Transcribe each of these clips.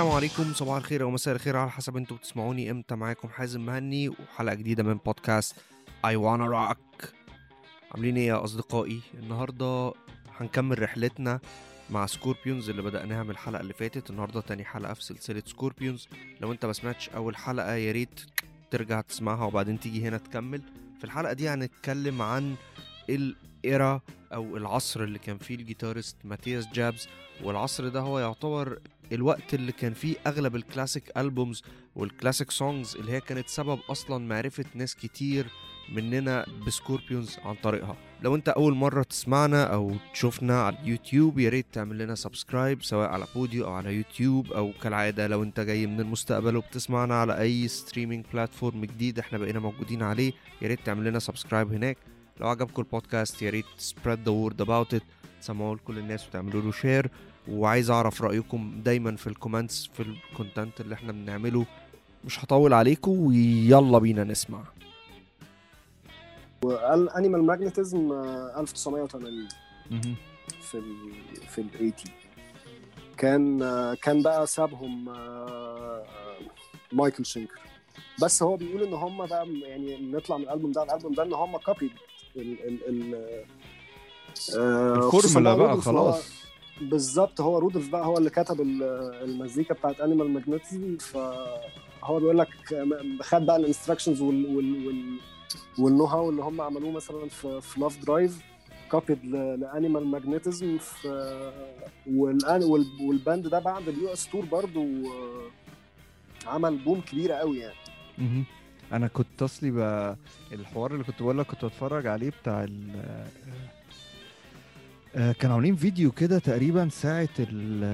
السلام عليكم صباح الخير أو مساء الخير على حسب أنتوا بتسمعوني إمتى معاكم حازم مهني وحلقة جديدة من بودكاست I wanna rock. عاملين إيه يا أصدقائي؟ النهارده هنكمل رحلتنا مع Scorpions اللي بدأناها من الحلقة اللي فاتت النهاردة تاني حلقة في سلسلة Scorpions لو أنت ما سمعتش أول حلقة يا ريت ترجع تسمعها وبعدين تيجي هنا تكمل. في الحلقة دي هنتكلم عن ال era أو العصر اللي كان فيه ال guitarist ماتياس جابز. والعصر ده هو يعتبر الوقت اللي كان فيه أغلب ال classic albums وال classic songs اللي هي كانت سبب أصلا معرفة ناس كتير مننا ب Scorpions عن طريقها. لو أنت أول مرة تسمعنا أو تشوفنا على اليوتيوب يا ريت تعمل لنا subscribe سواء على Podeo أو على يوتيوب أو كالعادة لو أنت جاي من المستقبل وبتسمعنا على أي streaming platform جديد إحنا بقينا موجودين عليه يا ريت تعمل لنا subscribe هناك. لو عجبكم البودكاست يا ريت spread the word about it تسمعوه لكل الناس وتعملوا له share وعايز أعرف رأيكم دايما في ال comments في ال content اللي إحنا بنعمله. مش هطول عليكم ويلا بينا نسمع. Animal Magnetism 1980 في ال في ال 80 كان آه، كان بقى سابهم آه، مايكل شينكر. بس هو بيقول إن هم بقى يعني نطلع من الألبوم ده الألبوم ده إن هم copied ال ال ال آه، الفورمولا بقى خلاص. بالظبط هو رودولف بقى هو اللي كتب ال- المزيكا بتاعت Animal Magnetism فهو بيقول لك خد بقى ال instructions وال وال وال وال know-how اللي هم عملوه مثلا في في Lovedrive copied ل Animal Magnetism في وال band ده بعد ال US tour برضو آه، عمل boom كبيره قوي يعني. أنا كنت أصلي بقى الحوار اللي كنت بقول لك كنت بتفرج عليه بتاع كانوا عاملين فيديو كده تقريبا ساعة ال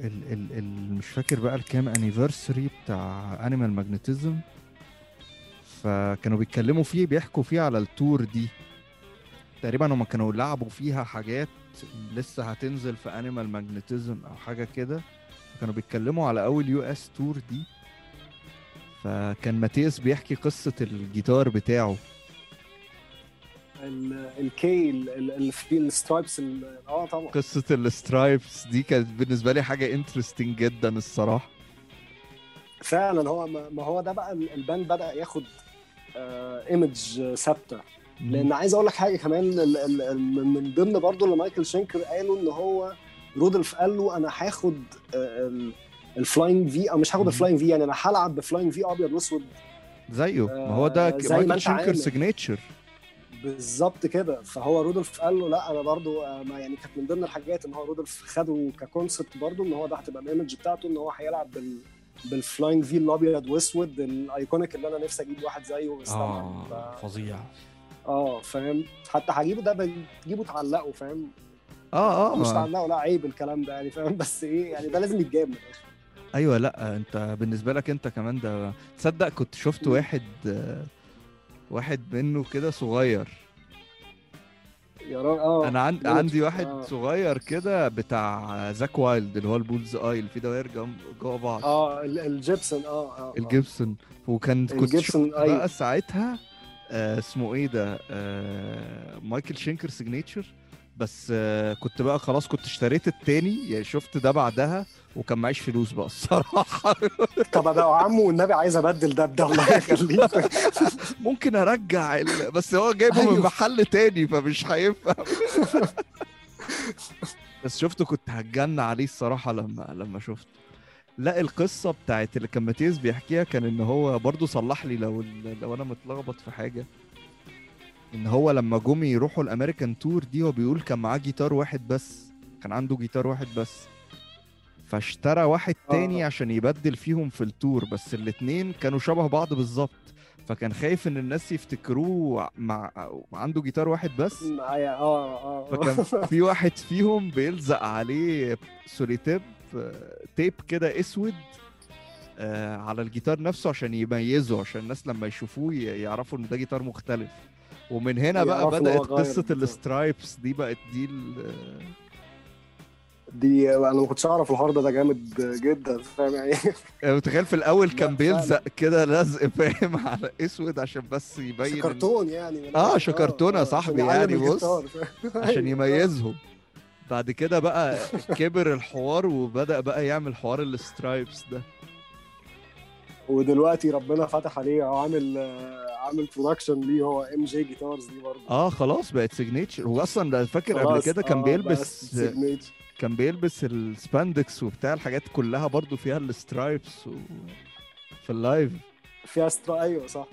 ال ال ال مش فاكر بقى الكام anniversary بتاع Animal Magnetism فكانوا بيتكلموا فيه بيحكوا فيه على ال tour دي. تقريبا هما كانوا لعبوا فيها حاجات لسه هتنزل في Animal Magnetism أو حاجة كده. كانوا بيتكلموا على أول US tour دي. فكان ماتياس بيحكي قصة الجيتار بتاعه. الكي ال- ال- اللي فيه ال stripes ال- آه طبعا. قصة ال stripes دي كانت بالنسبة لي حاجة interesting جدا الصراحة. فعلا هو ما هو ده بقى ال- ال band بدأ ياخد image ثابتة. لأن عايز أقول لك حاجة كمان من ضمن برضو اللي مايكل شينكر قالوا إن هو رودولف قال له أنا هاخد ال Flying V أو مش هاخد. ال Flying V يعني أنا هلعب ب Flying V أبيض وأسود. زيه. ما هو ده آه، مايكل شينكر. signature بالظبط كده. فهو رودولف قال له لا أنا برضو آه، ما يعني كانت من ضمن الحاجات إن هو رودولف خده ك concept برضو إن هو ده هتبقى ال image بتاعته إن هو هيلعب بال بال Flying V الأبيض وأسود ال iconic اللي أنا نفسي أجيب واحد زيه بس ف- فظيع. آه فاهم؟ حتى هجيبه ده بجيبه تعلقه فاهم؟ آه مش آه تعلقه لا عيب الكلام ده يعني فاهم؟ بس إيه يعني ده لازم يتجاب من الآخر. أيوه لا أنت بالنسبة لك أنت كمان ده تصدق كنت شفت. واحد آه، واحد منه كده صغير يا راجل آه أنا عن... عندي واحد آه. صغير كده بتاع زاك وايلد اللي هو ال bullseye اللي فيه دوائر جنب جوه بعض آه ال- ال Gibson آه آه آه. الجيبسون وكان كنت. بقى ساعتها آه اسمه إيه ده آه مايكل شينكر signature بس آه كنت بقى خلاص كنت اشتريت التاني يعني شفت ده بعدها وكان معيش فلوس بقى الصراحة. طب أنا عمو والنبي عايز أبدل ده بده الله يخليك ممكن أرجع ال... بس هو جايبه من أيوة. محل تاني فمش هينفع. بس شفته كنت هتجن عليه الصراحة لما لما شفته. لا القصة بتاعت اللي كان ماتياس بيحكيها كان إن هو برضو صلح لي لو لو أنا متلخبط في حاجة. إن هو لما جم يروحوا ال American tour دي هو بيقول كان معاه جيتار واحد بس. كان عنده جيتار واحد بس. فاشترى واحد آه. تاني عشان يبدل فيهم في ال tour بس الاتنين كانوا شبه بعض بالظبط. فكان خايف إن الناس يفتكروه مع عنده جيتار واحد بس. معايا آه آه فكان في واحد فيهم بيلزق عليه سوليتيب آه، tape كده أسود آه، على الجيتار نفسه عشان يميزه عشان الناس لما يشوفوه يعرفوا إن ده جيتار مختلف. ومن هنا بقى قصة الجيتار. ال stripes دي بقت دي دي أنا ما كنتش أعرف الحوار ده ده جامد جدا فاهم يعني متخيل في الأول لا، كان. بيلزق كده لزق فاهم على أسود عشان بس يبين شكرتون يعني آه، شكرتونة يا صاحبي يعني بص،؟ عشان أيوة. يميزهم بعد كده بقى كبر الحوار وبدأ بقى يعمل حوار ال stripes ده ودلوقتي ربنا فتح عليه هو عامل عامل production ليه هو MJ Guitars دي برضه. آه خلاص بقت signature هو أصلا ده فاكر قبل كده كان آه، بيلبس. كان بيلبس ال spandex وبتاع الحاجات كلها برضو فيها ال stripes و... في ال live فيها stri- أيوه صح.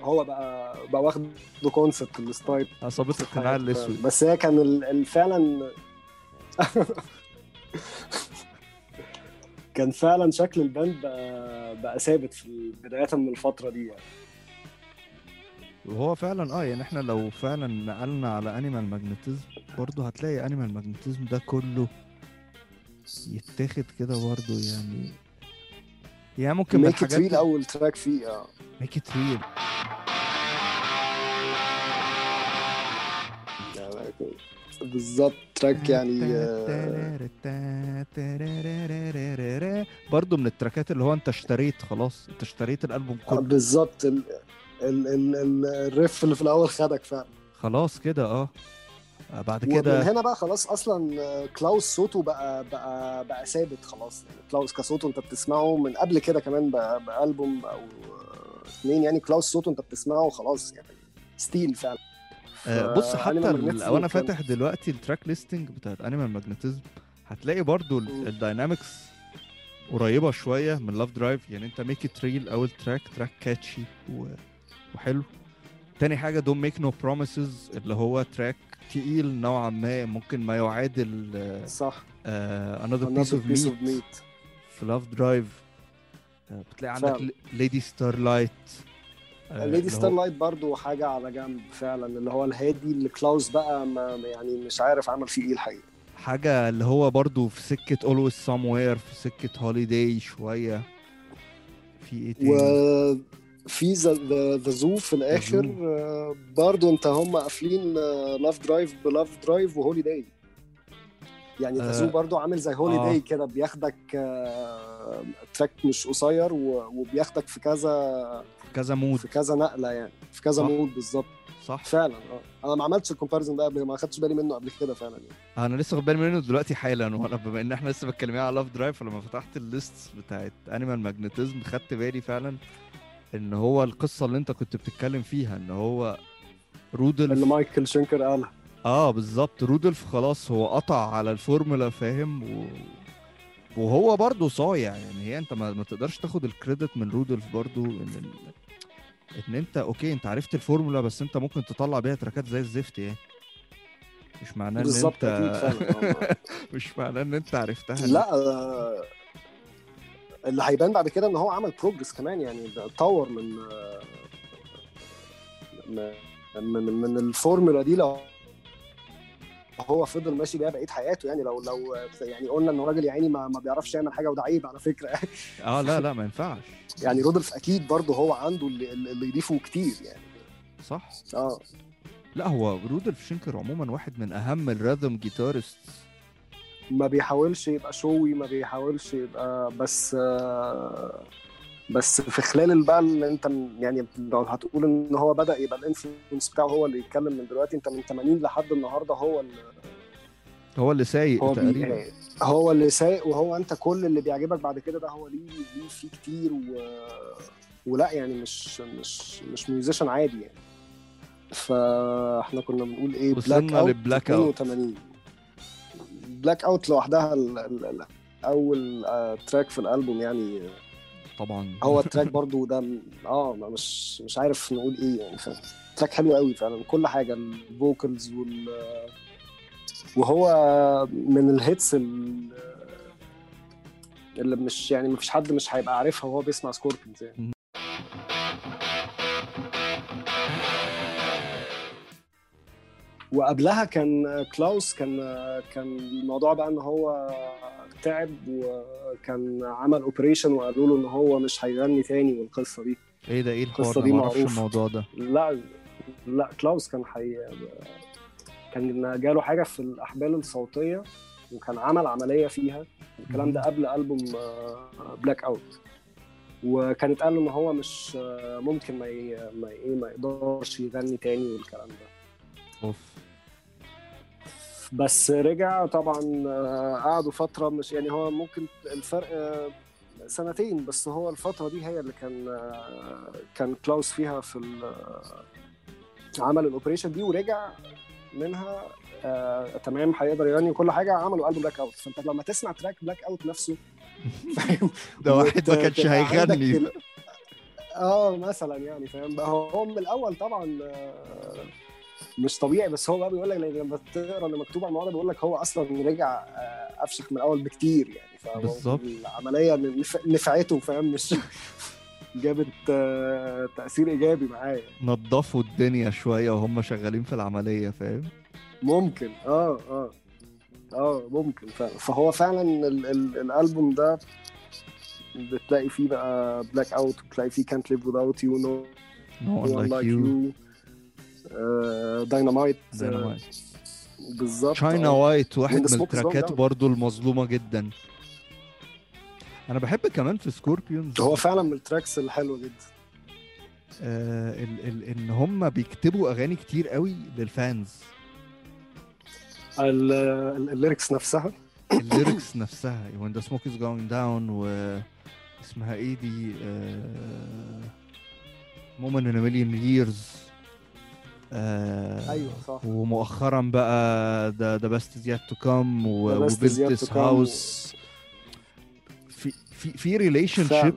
هو بقى بقى واخد concept ال style عصابة القناع الأسود. بس هي كان ال- فعلا كان فعلا شكل ال band بقى, بقى ثابت في بداية من الفترة دي يعني. وهو فعلا آه يعني إحنا لو فعلا نقلنا على Animal Magnetism برضو هتلاقي Animal Magnetism ده كله يتاخد كده برضو يعني. يعني ممكن Make It Real أول track فيه آه. Make It Real يعني بالظبط track يعني آه، برضو من ال tracks ات اللي هو انت اشتريت خلاص انت اشتريت الألبوم آه، كله. بالظبط. ال- ال- ال- ال- ال riff اللي في الأول خدك فعلا. خلاص كده آه. بعد ومن كده هنا بقى خلاص أصلا آه، كلاوس صوته بقى بقى بقى ثابت خلاص. يعني كلاوس كصوته انت بتسمعه من قبل كده كمان بألبوم أو آه، اتنين يعني كلاوس صوته انت بتسمعه خلاص يعني style فعلا. آه، بص حتى لو أنا فاتح دلوقتي ال track listing بتاعت Animal Magnetism هتلاقي برضو ال dynamics قريبة شوية من Lovedrive يعني أنت Make It Real أول track track catchy و... وحلو. تاني حاجة Don't Make No Promises اللي هو track تقيل نوعا ما ممكن ما يعادل صح. Another Piece of Meat في Lovedrive بتلاقي عندك. Lady Starlight Lady Star light برضو حاجة على جنب فعلا اللي هو الهادي اللي كلاوس بقى ما يعني مش عارف عمل فيه إيه الحقيقة حاجة اللي هو برضو في سكة Always Somewhere في سكة Holiday شوية في إيه تاني؟ وفي The Zoo في الآخر. آه، برضو انت هم قافلين Lovedrive ب Lovedrive و Holiday يعني The آه، Zoo برضو عامل زي Holi آه. day كده بياخدك آه، track مش قصير وبياخدك في كذا كذا mood في كذا نقلة يعني في كذا صح. mood بالظبط صح؟ فعلا آه أنا ما عملتش ال comparison ده قبل ما خدتش بالي منه قبل كده فعلا يعني. أنا لسه واخد بالي منه دلوقتي حالا وأنا بما إن إحنا لسه متكلمين على Lovedrive فلما فتحت ال list بتاعت Animal Magnetism خدت بالي فعلا إن هو القصة اللي أنت كنت بتتكلم فيها إن هو اللي رودلف مايكل شنكر قالها آه بالظبط رودولف خلاص هو قطع على الفورمولا فاهم و... وهو برضه صايع يعني هي أنت ما, ما تقدرش تاخد ال credit من رودولف برضه إن. إن أنت okay أنت عرفت الفورمولا بس أنت ممكن تطلع بيها tracks ات زي الزفت يعني مش معناه إن أنت. مش معناه إن أنت عرفتها لا آه، اللي هيبان بعد كده إن هو عمل progress كمان يعني اتطور من آه، من من, من الفورمولا دي لو هو فضل ماشي بيها بقية حياته يعني لو لو يعني قلنا إن راجل يا عيني ما, ما بيعرفش يعمل حاجة وده عيب على فكرة. آه لا لا ما ينفعش. يعني رودولف أكيد برضه هو عنده اللي, اللي يضيفه كتير يعني. صح. آه. لا هو رودولف شينكر عموما واحد من أهم ال rhythm guitarist ما بيحاولش يبقى showy ما بيحاولش يبقى بس آه، بس في خلال بقى اللي انت يعني لو هتقول ان هو بدأ يبقى ال influence بتاعه هو اللي يتكلم من دلوقتي انت من 80 لحد النهارده هو اللي هو اللي سايق هو تقريبا. بي هو اللي سايق وهو انت كل اللي بيعجبك بعد كده ده هو ليه ليه فيه كتير و ولا يعني مش مش مش musician عادي يعني. فاحنا كنا بنقول إيه؟ Blackout ل Blackout. 82 Blackout لوحدها ال- ال- ال- أول آه، track في الألبوم يعني طبعا. هو ال track برضو ده آه مش مش عارف نقول إيه يعني فاهم track حلو قوي فعلا كل حاجة ال vocals وال وهو من ال hits ال- اللي مش يعني مفيش حد مش هيبقى عارفها وهو بيسمع سكوربيونز يعني. وقبلها كان كلاوس كان كان الموضوع بقى إن هو تعب وكان عمل operation وقالوا له إن هو مش هيغني تاني والقصة دي. إيه ده؟ إيه ده؟ دي معروفة. الموضوع ده. لا لا كلاوس كان حي كان جاله حاجة في الأحبال الصوتية وكان عمل عملية فيها. الكلام ده قبل ألبوم Blackout وكانت قال له إن هو مش ممكن ما ي... ما إيه ما يقدرش يغني تاني والكلام ده. أوف. بس رجع طبعا آه، قعدوا فترة مش يعني هو ممكن الفرق آه، سنتين بس هو الفترة دي هي اللي كان آه، كان كلاوس فيها في عمل ال operation دي ورجع منها آه، تمام هيقدر يغني وكل حاجة عملوا البوم Blackout فأنت لما تسمع track Blackout نفسه فاهم؟ ده واحد ما كانش هيغني. ال- آه مثلا يعني فاهم؟ هو من الأول طبعا آه، مش طبيعي بس هو بقى بيقول لك لما تقرا اللي مكتوب على الموضوع بيقول لك هو أصلا رجع آه، أفشخ من الأول بكتير يعني بالظبط. العملية نف- نفعته فاهم؟ مش جابت آه، تأثير إيجابي معايا. نضفوا الدنيا شوية وهم شغالين في العملية فاهم؟ ممكن آه آه آه ممكن فعلا. فهو فعلا ال ال الألبوم ده بتلاقي فيه بقى Blackout وبتلاقي فيه كانت ليف without you no No One one Like Like You you Dynamite. بالظبط. China آه. White واحد من ال tracks ات down. برضو المظلومة جدا. أنا بحب كمان في سكوربيونز هو فعلا من ال tracks الحلوة جدا. آه ال ال إن هم بيكتبوا أغاني كتير قوي لل fans. ال- ال- ال lyrics نفسها. الليركس نفسها. When the smoke is going down و اسمها إيه دي؟ آه in a million years. آه أيوه صح. ومؤخرا بقى the, the best is yet to come و The و best build is yet this to come و- house. في في في ريليشن شيب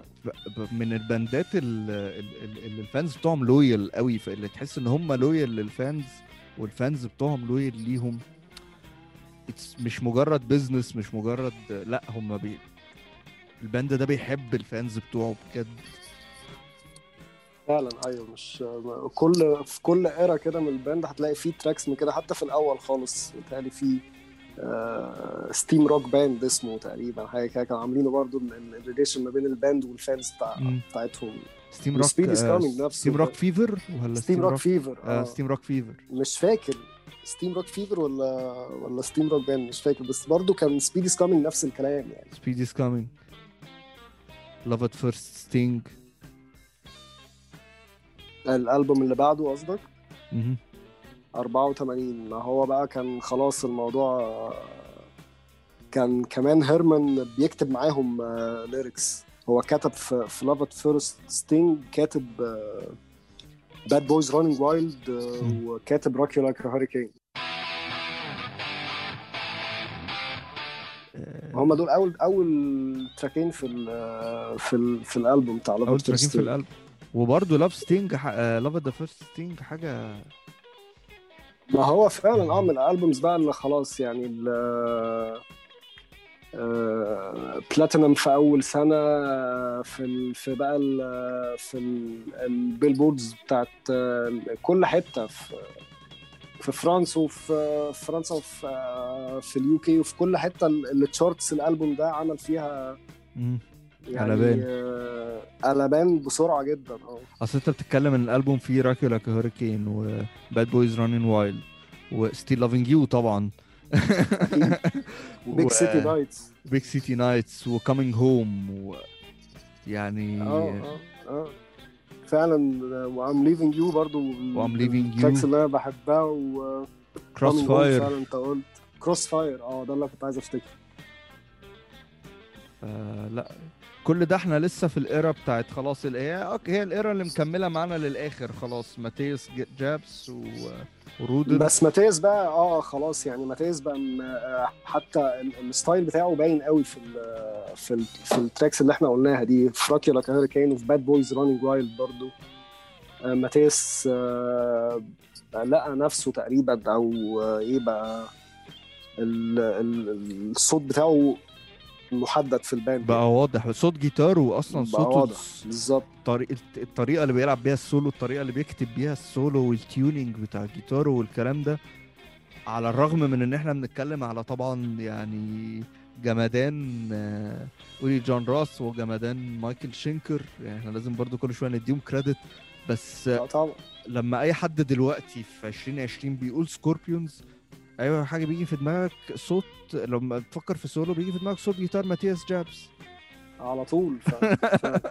من الباندات ال- ال- ال- اللي الفانز بتوعهم لويال قوي اللي تحس إن هم لويال للفانز وال fans بتوعهم loyal ليهم It's مش مجرد business مش مجرد لأ هم بي ال band ده بيحب ال fans بتوعه بجد. فعلا أيوه مش كل في كل era كده من ال band هتلاقي فيه tracks من كده حتى في الأول خالص بيتهيألي فيه Steamrock band اسمه تقريبا حاجة كده كانوا عاملينه برضو ال relation ما بين ال band وال fans بتاع. بتاعتهم. Steamrock coming نفسه Steamrock Fever ولا Steamrock Fever Steamrock Fever مش فاكر Steamrock Fever ولا ولا Steamrock band مش فاكر بس برضو كان Speedy's Coming نفس الكلام يعني. Speedy's Coming Love at First Sting الألبوم اللي بعده قصدك؟ 84 ما هو بقى كان خلاص الموضوع آه، كان كمان هيرمان بيكتب معاهم lyrics هو كتب في في Love at First Sting كاتب Bad Boys Running Wild. وكاتب Rock You Like a Hurricane هم دول أول أول تراكين في ال في ال في الألبوم بتاع أول لافت تراكين في الألبوم وبرضه Love Sting Love the First Sting حاجة ما هو فعلا آه من ال albums بقى اللي خلاص يعني ال بلاتينم في أول سنة آه، في ال في بقى ال في ال billboards بتاعت آه، كل حتة في في فرنسا وفي فرنسا وفي آه، في ال UK وفي كل حتة ال charts الألبوم ده عمل فيها. يعني قلبان. آه، قلبان بسرعة جدا آه. أصل أنت بتتكلم إن الألبوم فيه راكي لاك هوريكين وباد بويز رانين وايلد وستيل لافينج يو طبعا. و Big City Nights Big City Nights و Coming Home و... يعني آه آه آه. فعلا و I'm Leaving You برضو leaving you. ال tracks اللي أنا بحبها و Crossfire فعلا أنت قلت. Crossfire آه ده اللي كنت عايز أفتكره. آه لا. كل ده إحنا لسه في ال era بتاعت خلاص هي هي الإيرا اللي مكملة معانا للآخر. خلاص ماتياس ج- جابس و... ورودولف. بس ماتياس بقى آه خلاص يعني ماتياس بقى آه، حتى ال- ال style بتاعه باين قوي في ال في ال في ال tracks اللي إحنا قلناها دي. في Rock You Like a Hurricane وفي Bad Boys Running Wild برضو. آه، ماتياس آه، لقى نفسه تقريبا أو آه، إيه بقى ال- ال- الصوت بتاعه محدد في ال band بقى واضح. صوت جيتاره أصلا بقى صوته واضح. بالظبط. الطريقة الطريقة اللي بيلعب بيها السولو الطريقة اللي بيكتب بيها ال solo وال tuning بتاع الجيتار والكلام ده على الرغم من إن إحنا بنتكلم على طبعا يعني جمدان آه، اولي جون روث وجمدان مايكل شينكر. يعني إحنا لازم برضو كل شوية نديهم credit. بس آه، طبعا. لما أي حد دلوقتي في 2020 بيقول سكوربيونز أيوه حاجة بيجي في دماغك صوت لما تفكر في سولو بيجي في دماغك صوت جيتار ماتياس جابس. على طول فعلا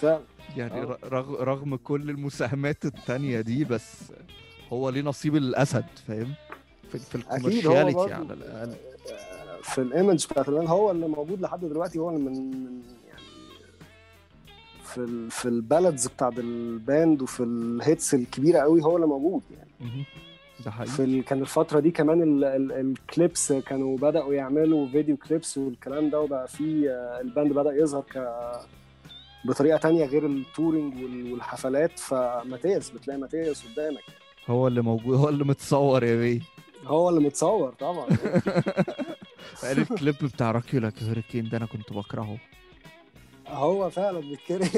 فعلا. يعني آه. رغم كل المساهمات التانية دي بس هو ليه نصيب الأسد فاهم؟ في, في برضه على الأقل. في ال image بتاعت ال band هو اللي موجود لحد دلوقتي هو اللي من من يعني في ال في ال ballads بتاعت ال band وفي ال hits الكبيرة قوي هو اللي موجود يعني. ده حقيقي. في ال... كان الفترة دي كمان ال... ال... ال clips كانوا بدأوا يعملوا video clips والكلام ده وبقى في آه، ال band بدأ يظهر ك بطريقة تانية غير ال touring وال... والحفلات فماتياس بتلاقي ماتياس قدامك. هو اللي موجود هو اللي متصور يا بيه. هو اللي متصور طبعا. قال الكليب بتاع Rock You Like a Hurricane ده أنا كنت بكرهه. هو فعلا بيتكره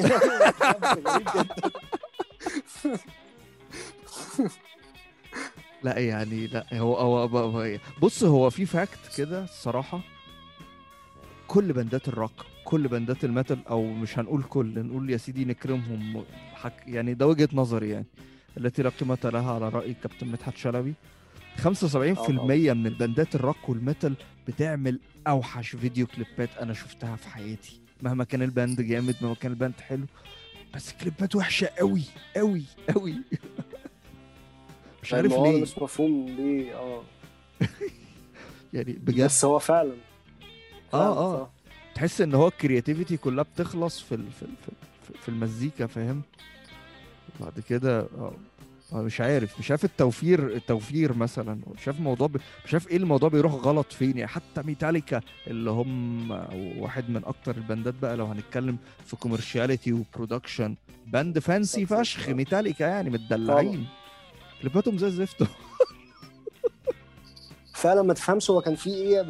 لا يعني لا هو هو بص هو في fact كده الصراحه كل بندات الروك كل بندات ال metal أو مش هنقول كل نقول يا سيدي نكرمهم. حك يعني ده وجهة نظري يعني التي لا قيمة لها على رأي كابتن مدحت شلبي. 75% من البندات الروك وال metal بتعمل أوحش فيديو كليبات أنا شفتها في حياتي. مهما كان ال band جامد مهما كان ال band حلو بس كليبات وحشة قوي قوي قوي مش عارف ليه. مش مفهوم ليه آه. يعني بجد. بس هو فعلا آه، فعلاً آه. صح. تحس إن هو ال creativity كلها بتخلص في ال... في ال... في, ال... في المزيكا فاهم؟ بعد كده آه. آه، مش عارف مش عارف التوفير التوفير مثلا مش عارف الموضوع ب... مش عارف إيه الموضوع بيروح غلط فين. يعني حتى ميتاليكا اللي هم واحد من أكتر البندات بقى لو هنتكلم في commerciality و production band fancy. فشخ ميتاليكا يعني متدلعين. كليباتهم زي الزفت فعلا ما تفهمش هو كان في إيه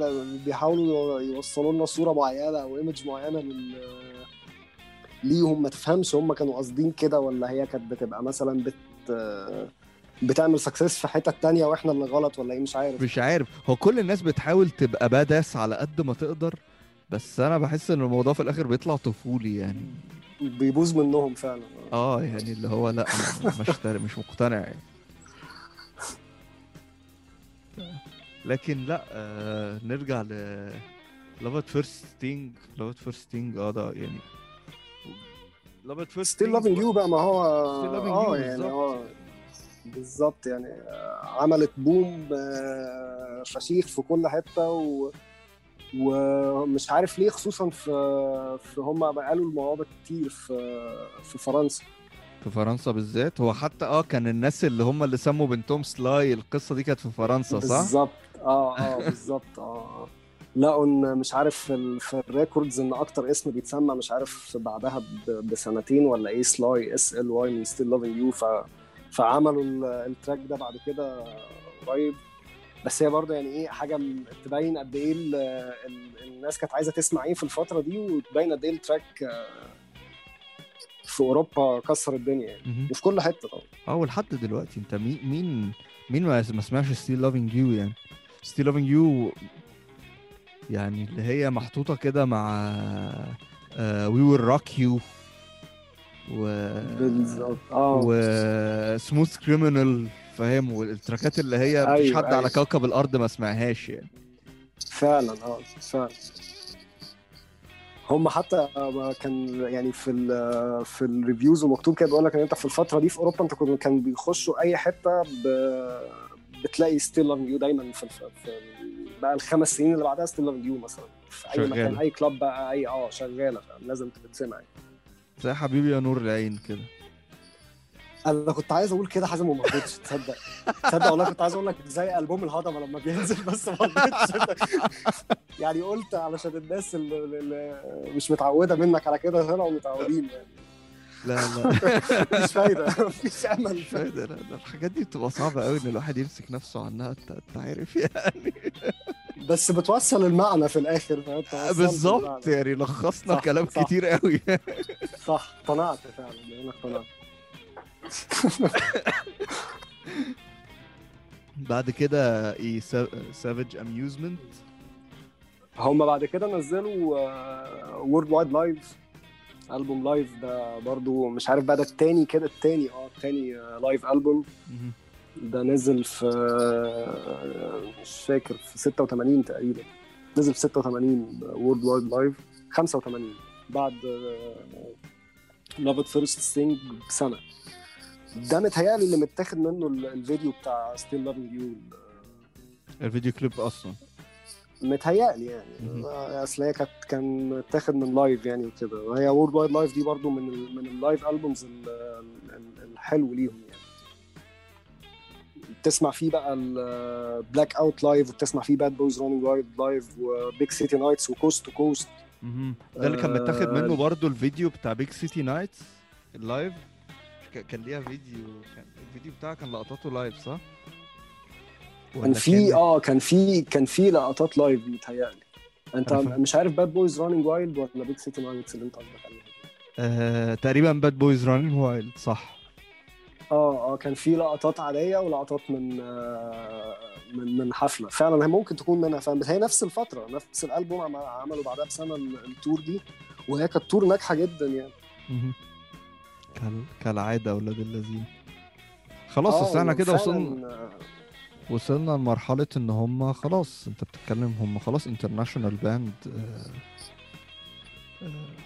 بيحاولوا يوصلوا لنا صورة معينة أو image معينة لل ليهم. ما تفهمش هم كانوا قاصدين كده ولا هي كانت بتبقى مثلا بت بتعمل success في حتة تانية وإحنا اللي غلط ولا إيه؟ مش عارف. مش عارف. هو كل الناس بتحاول تبقى badass على قد ما تقدر بس أنا بحس إن الموضوع في الآخر بيطلع طفولي يعني. بيبوظ منهم فعلا. آه يعني اللي هو لأ مش مش مقتنع يعني. لكن لا آه نرجع ل Love at First Sting Love at First Sting آه ده يعني Love at First Still Loving You بقى ما هو آه يعني بالظبط. آه بالظبط يعني آه، عملت boom آه، فشيخ في كل حتة و ومش عارف ليه خصوصا في في هم قالوا الموضوع ده كتير في في فرنسا في فرنسا بالذات هو حتى آه كان الناس اللي هم اللي سموا بنتهم Sly القصة دي كانت في فرنسا صح؟ بالظبط آه آه بالظبط آه لقوا ان مش عارف في, ال... في ال records إن أكتر اسم بيتسمى مش عارف بعدها. بسنتين ولا إيه Sly S L Y من Still Loving You ف... فعملوا ال... ال track ده بعد كده قريب بس هي برضه يعني إيه حاجة تبين قد إيه ال... ال... الناس كانت عايزة تسمع إيه في الفترة دي وتبين قد إيه ال track آه، في أوروبا كسر الدنيا يعني. وفي كل حتة طبعا آه ولحد دلوقتي أنت مين مين مين ما ما سمعش Still Loving You يعني Still Loving You يعني اللي هي محطوطة كده مع We Will Rock You و بالظبط. آه. و Smooth Criminal فاهم؟ والتراكات اللي هي مفيش أيوة، حد على أيوة. كوكب الأرض ما سمعهاش يعني. فعلا آه فعلا. هم حتى كان يعني في ال في ال reviews ومكتوب كده بيقول لك إن أنت في الفترة دي في أوروبا أنت كنت كان بيخشوا أي حتة ب بتلاقي Still Love You دايما في. في بقى الخمس سنين اللي بعدها Still Love You مثلا في أي شغالة. مكان أي club بقى اي آه شغالة لازم تتسمع يعني. زي حبيبي يا نور العين كده أنا كنت عايز أقول كده حازم وما رضيتش تصدق تصدق والله كنت عايز أقول لك زي ألبوم الهضبة لما بينزل بس ما رضيتش يعني قلت علشان الناس اللي مش متعودة منك على كده طلعوا متعودين يعني لا لا. مفيش فايدة مفيش أمل. مش فايدة لا لا. الحاجات دي بتبقى صعبة قوي إن الواحد يمسك نفسه عنها أنت عارف يعني. بس بتوصل المعنى في الآخر بالظبط. يعني لخصنا صح، كلام صح. كتير قوي صح اقتنعت فعلا أنا اقتنعت. بعد كده إيه Savage Amusement هم بعد كده نزلوا World Wide Live ألبوم live ده برضو مش عارف بقى ده التاني كده التاني آه التاني live ألبوم. ده نزل في مش فاكر في 86 تقريبا. نزل في 86 World Wide Live 85 بعد Love at First Sting بسنة. ده متهيألي اللي متاخد منه ال- الفيديو بتاع Still Loving You الفيديو كليب أصلا. متهيألي يعني. أصل هي كانت كان متاخد من live يعني وكده وهي World Wide Live دي برضو من ال من ال live albums ال- ال- الحلو ليهم يعني بتسمع فيه بقى ال Blackout live وبتسمع فيه Bad Boys Running Wild live و Big City Nights و Coast to Coast. ده اللي كان متاخد منه برضو الفيديو بتاع Big City Nights ال live كان ليها فيديو كان الفيديو بتاعها كان لقطاته live صح؟ كان في آه كان في كان في لقطات live متهيألي أنت فاهم. مش عارف Bad Boys Running Wild ولا Big City Nights اللي أنت قصدك عليها آه تقريبا Bad Boys Running Wild صح. آه آه كان في لقطات عاديه ولقطات من آه من من حفلة. فعلا هي ممكن تكون منها فعلا بس هي نفس الفترة نفس الألبوم عم- عملوا بعدها بسنة ال- ال tour دي وهي كانت تور ناجحة جدا يعني. كالعادة أولاد الذين خلاص آه، بس إحنا كده وصلنا. آه، وصلنا لمرحلة إن هم خلاص أنت بتتكلم هم خلاص انترناشونال باند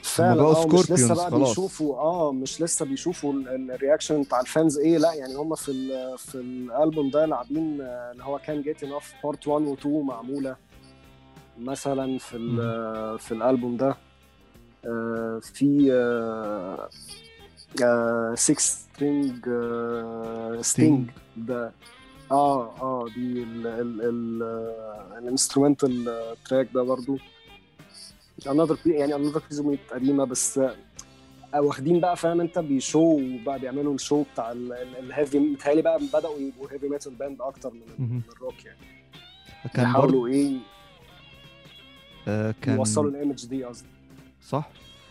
فعلا آه مش لسه بقى خلاص. بيشوفوا آه مش لسه بيشوفوا ال- ال- الرياكشن بتاع الفانز إيه لا يعني هم في ال في الالبوم ده لاعبين آه، اللي هو كان جيت انف بارت 1 و 2 معمولة. مثلا في ال- في الالبوم ده آه، في 6 سترينج ستينج ده. آه آه دي الانسترومنتال تراك ده برضو. Another يعني another piece of قديمة بس آه، واخدين بقى فاهم انت بيشو بقى بيعملوا الشو بتاع ال- ال- الهيفي متهيألي بقى بدأوا يبقوا هيفي ميتال باند أكتر من الروك يعني. كان يحاولوا إيه؟ آه كان يوصلوا ال image دي قصدي. صح.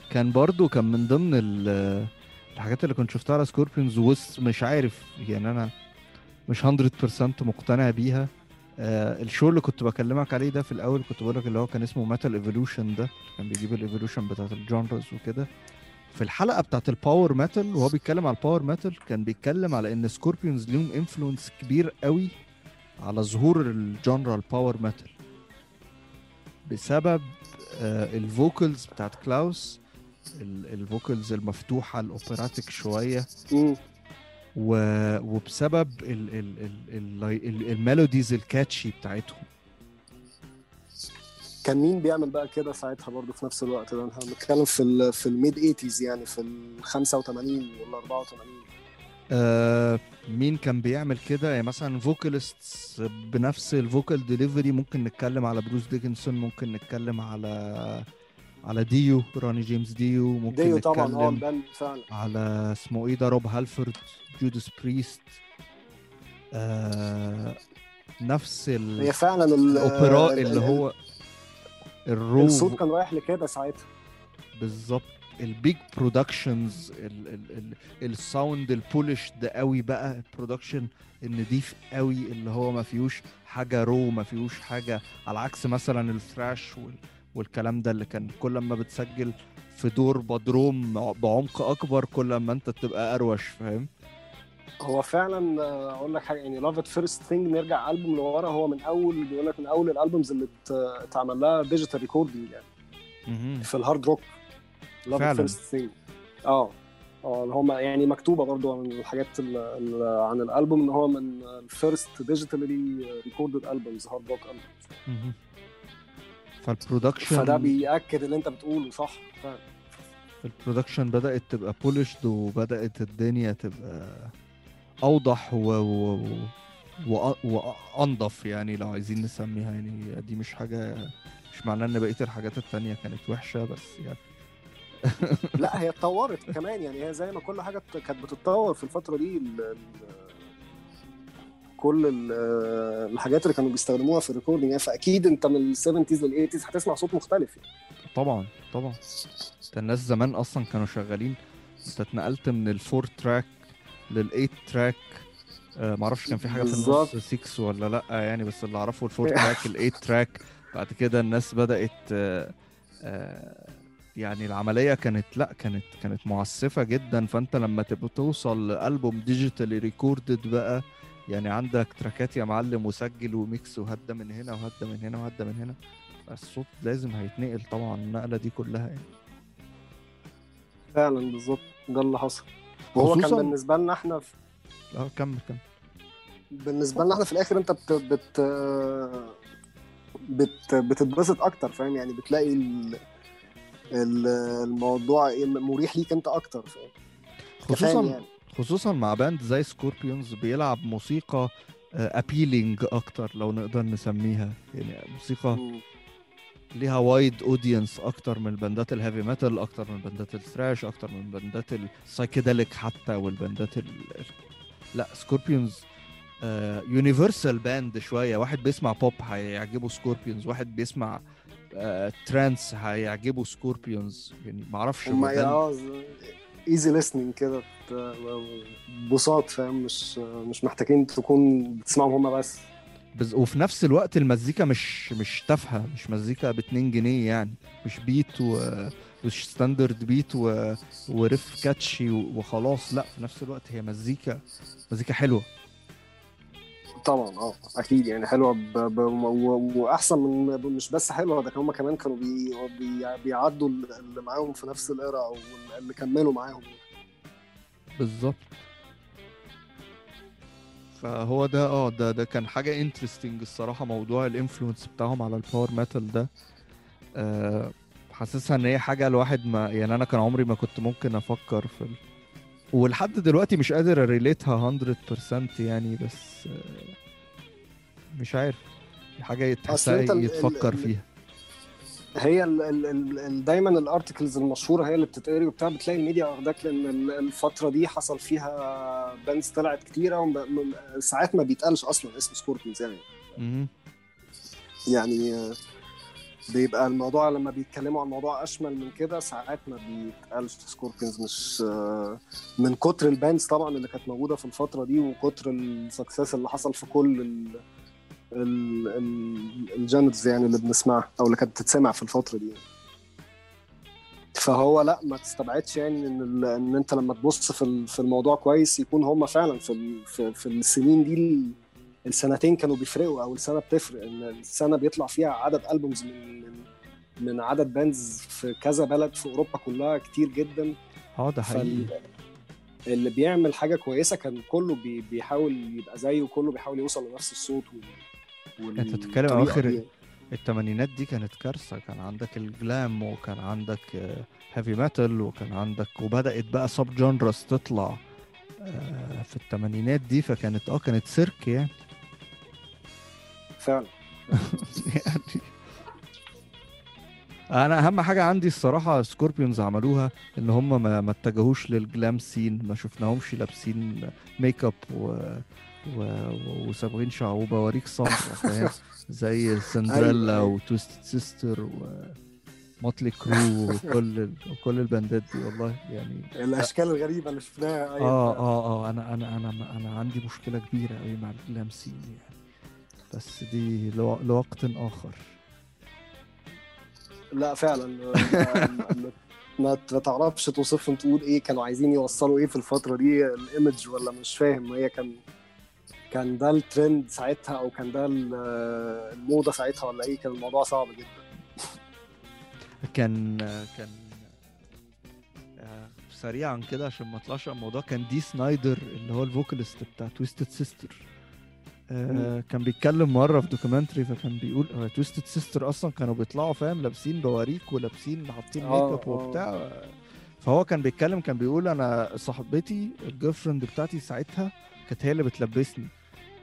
كان برضو كان من ضمن ال- الحاجات اللي كنت شفتها على Scorpions وس مش عارف يعني أنا مش 100% مقتنع بيها. آه ال show اللي كنت بكلمك عليه ده في الأول كنت بقولك اللي هو كان اسمه Metal Evolution ده. كان بيجيب ال evolution بتاعت ال genres وكده. في الحلقة بتاعت ال power metal وهو بيتكلم على ال power metal كان بيتكلم على إن Scorpions ليهم influence كبير قوي على ظهور ال genre ال power metal بسبب آه ال vocals بتاعت كلاوس ال- ال vocals المفتوحة ال operatic شوية. و... وبسبب ال... ال... ال... ال... ال... ال melodies ال catchy بتاعتهم. كان مين بيعمل بقى كده ساعتها برضو في نفس الوقت ده؟ إحنا بنتكلم في ال في ال mid 80s يعني في ال 85 ولا 84 آه مين كان بيعمل كده؟ يعني مثلا vocalist بنفس ال vocal delivery ممكن نتكلم على بروس ديكنسون ممكن نتكلم على على ديو راني جيمس ديو ممكن ديو طبعا آه ال band فعلا. على اسمه إيه ده روب هالفورد جودس بريست آه نفس ال... هي فعلا ال- الأوبرا ال- اللي ال- هو ال raw الصوت كان رايح لكده ساعتها. بالظبط. ال big productions ال sound ال polished ده قوي بقى. ال production النضيف قوي اللي هو ما فيهوش حاجة raw ما فيهوش حاجة على عكس مثلا ال thrash وال والكلام ده اللي كان كل ما بتسجل في دور بدروم بعمق أكبر كل ما أنت تبقى أروش فاهم؟ هو فعلا آه، أقول لك حاجة يعني لاف ات فيرست ثينج نرجع ألبوم لورا هو من أول بيقول لك من أول ال albums اللي ات- اتعمل لها digital recording يعني. في ال hard rock لاف ات. فيرست ثينج آه. آه اللي هم يعني مكتوبة برضو عن الحاجات ال- ال- عن الألبوم إن هو من ال first digitally recorded albums hard rock albums ف ال production فده بيأكد اللي انت بتقوله صح؟ فعلا. ال production بدأت تبقى polished وبدأت الدنيا تبقى أوضح و... و... و... وأنضف يعني لو عايزين نسميها يعني. دي مش حاجة مش معناه إن بقية الحاجات التانية كانت وحشة بس يعني. لا هي اتطورت كمان يعني. هي زي ما كل حاجة بت- كانت بتتطور في الفترة دي ال- كل ال- الحاجات اللي كانوا بيستخدموها في ال recording يعني فأكيد أنت من ال 70s لل 80s هتسمع صوت مختلف يعني. طبعا طبعا. ده الناس زمان أصلا كانوا شغالين. أنت اتنقلت من ال four track لل eight track آه معرفش كان في حاجة في. النص 6 ولا لأ يعني بس اللي أعرفه ال four track ال eight track بعد كده الناس بدأت آه آه يعني العملية كانت لأ كانت كانت معسفة جدا. فأنت لما تبقى توصل لألبوم digitally recorded بقى يعني عندك تراكات يا معلم وسجل و mix وهدي من هنا وهدي من هنا وهدي من هنا. الصوت لازم هيتنقل طبعا النقلة دي كلها يعني. فعلا بالظبط. ده اللي حصل. وهو كان بالنسبة لنا إحنا في آه كمل كمل. بالنسبة لنا إحنا في الآخر أنت بت بت بت بتتبسط أكتر فاهم؟ يعني بتلاقي ال... ال- الموضوع مريح ليك أنت أكتر فاهم؟ خصوصا يعني. خصوصا مع band زي سكوربيونز بيلعب موسيقى appealing أكتر لو نقدر نسميها. يعني موسيقى. ليها wide audience أكتر من الباندات ال heavy metal أكتر من الباندات ال thrash أكتر من الباندات ال psychedelic حتى والباندات ال... لا سكوربيونز universal band شوية. واحد بيسمع بوب هيعجبه سكوربيونز واحد بيسمع trance هيعجبه سكوربيونز يعني معرفش هم easy listening كده بساط فاهم؟ مش مش محتاجين تكون بتسمعهم هم بس. بز... وفي نفس الوقت المزيكا مش مش تافهة مش مزيكا ب 2 جنيه يعني. مش beat و... مش standard beat و... و riff catchy. وخلاص لا في نفس الوقت هي مزيكا مزيكا حلوة. طبعا آه أكيد يعني حلوة ب... ب... و... وأحسن من مش بس حلوة ده هم كمان كانوا بي... بي... بيعدوا اللي معاهم في نفس ال era أو اللي كملوا معاهم بالظبط فهو ده آه ده ده كان حاجة interesting الصراحة موضوع ال influence بتاعهم على ال power metal ده أه حاسسها إن هي حاجة الواحد ما يعني أنا كان عمري ما كنت ممكن أفكر في. ولحد دلوقتي مش قادر أ relate ها 100% يعني بس آه، مش عارف. حاجة تحسها أنت ال- ال- يتفكر فيها. هي ال ال ال ال دايما ال articles المشهورة هي اللي بتتقري وبتاع بتلاقي الميديا واخداك لأن ال- الفترة دي حصل فيها bands طلعت كتيره ساعات ما بيتقالش أصلا اسم سكوربيونز يعني. يعني آه، بيبقى الموضوع لما بيتكلموا عن موضوع أشمل من كده ساعات ما بيتقالش. سكوربيونز مش آه، من كتر ال bands طبعا اللي كانت موجودة في الفترة دي وكتر ال success اللي حصل في كل ال ال- ال- ال genres يعني اللي بنسمعها أو اللي كانت بتتسمع في الفترة دي. فهو لأ ما تستبعدش يعني إن إن أنت لما تبص في في الموضوع كويس يكون هم فعلا في في, في السنين دي السنتين كانوا بيفرقوا أو السنة بتفرق. إن السنة بيطلع فيها عدد albums من من من عدد bands في كذا بلد في أوروبا كلها كتير جدا. آه ده حقيقي. اللي بيعمل حاجة كويسة كان كله بي بيحاول يبقى زيه وكله بيحاول يوصل لنفس الصوت وال... أنت بتتكلم دي. الثمانينات دي كانت كارثة. كان عندك ال glam وكان عندك heavy metal وكان عندك وبدأت بقى sub genres تطلع آه، في الثمانينات دي. فكانت آه كانت سيرك يعني. فعلا يعني أنا أهم حاجة عندي الصراحة سكوربيونز عملوها إن هم ما, ما اتجهوش لل glam scene ما شفناهمش لابسين make up و... و... وصابغين شعر وبواريك صمت فاهم زي سندريلا. وتويست سيستر وموتلي كرو وكل ال... وكل الباندات دي والله يعني الأشكال الغريبة اللي شفناها أيوة آه. آه آه أنا أنا أنا أنا عندي مشكلة كبيرة قوي مع الجلام سين يعني بس دي لو... لوقت آخر. لا فعلا. ما- تعرفش توصفهم تقول إيه كانوا عايزين يوصلوا إيه في الفترة دي الإيمج ولا مش فاهم. هي كان كان ده الترند ساعتها أو كان ده ال- الموضة ساعتها ولا إيه؟ كان الموضوع صعب جدا. كان كان آه، سريعا كده عشان ما اطلعش الموضوع. كان Dee Snider اللي هو ال vocalist بتاع Twisted Sister كان بيتكلم مرة في documentary فكان بيقول Twisted Sister أصلا كانوا بيطلعوا فاهم لابسين بواريك ولابسين حاطين make آه، up آه. وبتاع. فهو كان بيتكلم كان بيقول أنا صاحبتي ال girlfriend بتاعتي ساعتها كانت هي اللي بتلبسني.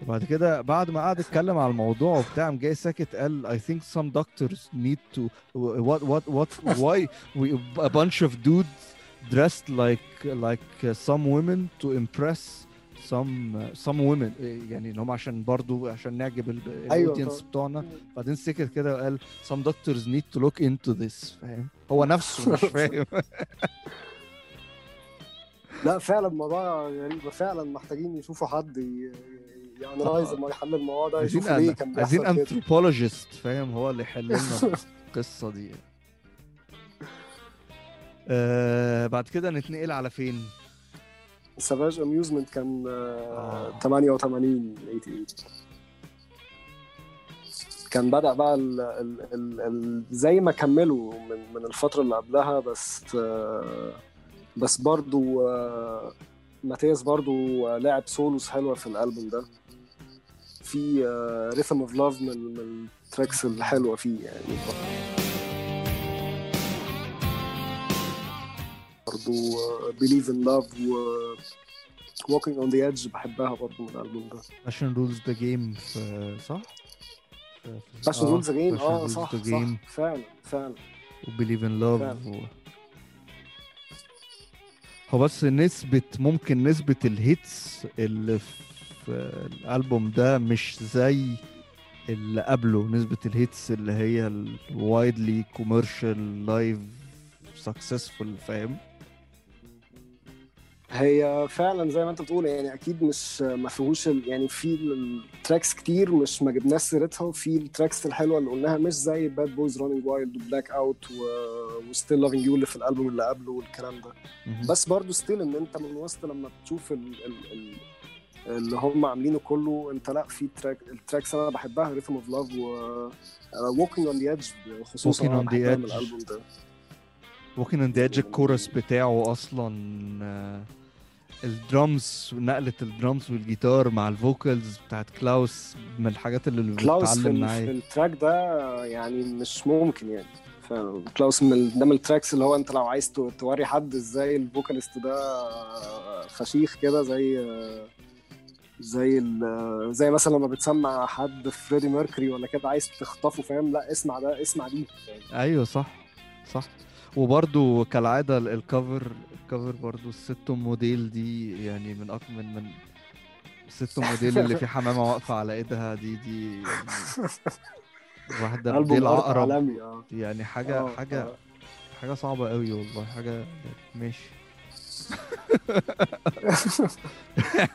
وبعد كده بعد ما قعد اتكلم على الموضوع وبتاع قام جاي ساكت قال I think some doctors need to what what what why we a bunch of dudes dressed like like some women to impress some some women. إيه يعني إن هم عشان برضو عشان نعجب أيوة ال audience طبعا. بتوعنا. بعدين سكت كده وقال some doctors need to look into this فاهم؟ هو نفسه مش فاهم. لا فعلا الموضوع غريب. فعلا محتاجين يشوفوا حد ي- يعني rise لما يحل الموضوع ده يشوفوا ليه كان عايزين anthropologist فاهم؟ هو اللي يحل لنا القصة دي. آه بعد كده نتنقل على فين؟ Savage Amusement كان آه، آه. 88 88 كان بدأ بقى ال ال ال ال زي ما كملوا من من الفترة اللي قبلها بس آه، بس برضو آه، ماتياس برضو لعب solos حلوة في الألبوم ده. في Rhythm of Love من من ال tracks الحلوة فيه يعني. برضه Believe in Love و Walking on the Edge بحبها برضه من الألبوم ده عشان Rules the Game صح؟ Rules the Game Passion آه Rules صح صح. فعلا فعلا و Believe in Love. هو بس نسبة ممكن نسبة ال hits اللي في الألبوم ده مش زي اللي قبله نسبة ال hits اللي هي ال widely commercially successful فاهم هي فعلا زي ما انت بتقول يعني أكيد مش ما فيهوش يعني في ال tracks كتير مش ما جبناش سيرتها وفي ال tracks الحلوة اللي قلناها مش زي Bad Boys Running Wild و Blackout و Still Loving You اللي في الألبوم اللي قبله والكلام ده. بس برضو still إن أنت من وسط لما بتشوف ال ال ال اللي هم عاملينه كله أنت لأ في track ال tracks أنا بحبها Rhythm of Love و Walking on the Edge خصوصا Walking أنا on the بحبها من. الألبوم ده. Walking the Edge ال chorus بتاعه أصلا آه، الدرامز نقلة الدرامز والجيتار مع ال vocals بتاعت كلاوس من الحاجات اللي كلاوس في, ال- في ال track ده يعني مش ممكن يعني. كلاوس من ده من ال tracks اللي هو انت لو عايز تو- توري حد إزاي ال vocalist ده فشيخ كده زي زي ال- زي مثلا لما بتسمع حد فريدي ميركوري ولا كده عايز تخطفه فاهم؟ لا اسمع ده اسمع دي؟ أيوه صح صح. وبرضو كالعادة ال- ال cover ال cover برضو الست موديل دي يعني من أك من من الست موديل اللي في حمامة واقفة على إيدها دي دي يعني واحدة دي العقرب آه. يعني حاجة آه، حاجة آه. حاجة صعبة قوي والله حاجة ماشي.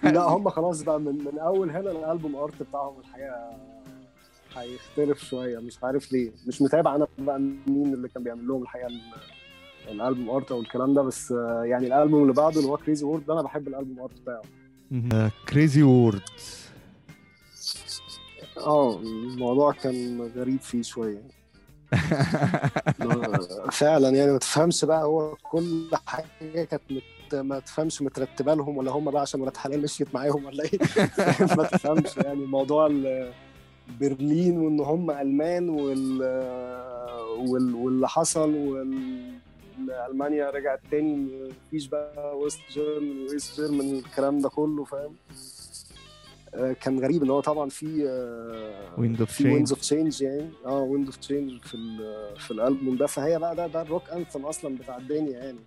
لا هم خلاص بقى من, من أول هنا الألبوم art بتاعهم الحقيقة هيختلف شوية. مش عارف ليه. مش متابع أنا بقى مين اللي كان بيعمل لهم الحقيقة ال- الألبوم art أو الكلام ده بس آه، يعني الألبوم اللي بعده اللي هو Crazy World ده أنا بحب الألبوم art بتاعه. Crazy World آه الموضوع كان غريب فيه شوية. آه، فعلا يعني ما تفهمش بقى هو كل حاجة كانت مت... ما تفهمش مترتبة لهم ولا هم بقى عشان ولاد حلال مشيت معاهم ولا إيه. ما تفهمش يعني موضوع برلين وإن هم ألمان وال... وال... واللي حصل وال... ألمانيا رجعت تاني مفيش بقى ويست جيرمن ويست جيرمن الكلام ده كله فاهم؟ آه، كان غريب إن هو طبعا في of في Change. Winds of Change يعني. آه Wind of Change في في الألبوم ده. فهي بقى ده ده ال rock anthem أصلا بتاع الدنيا يعني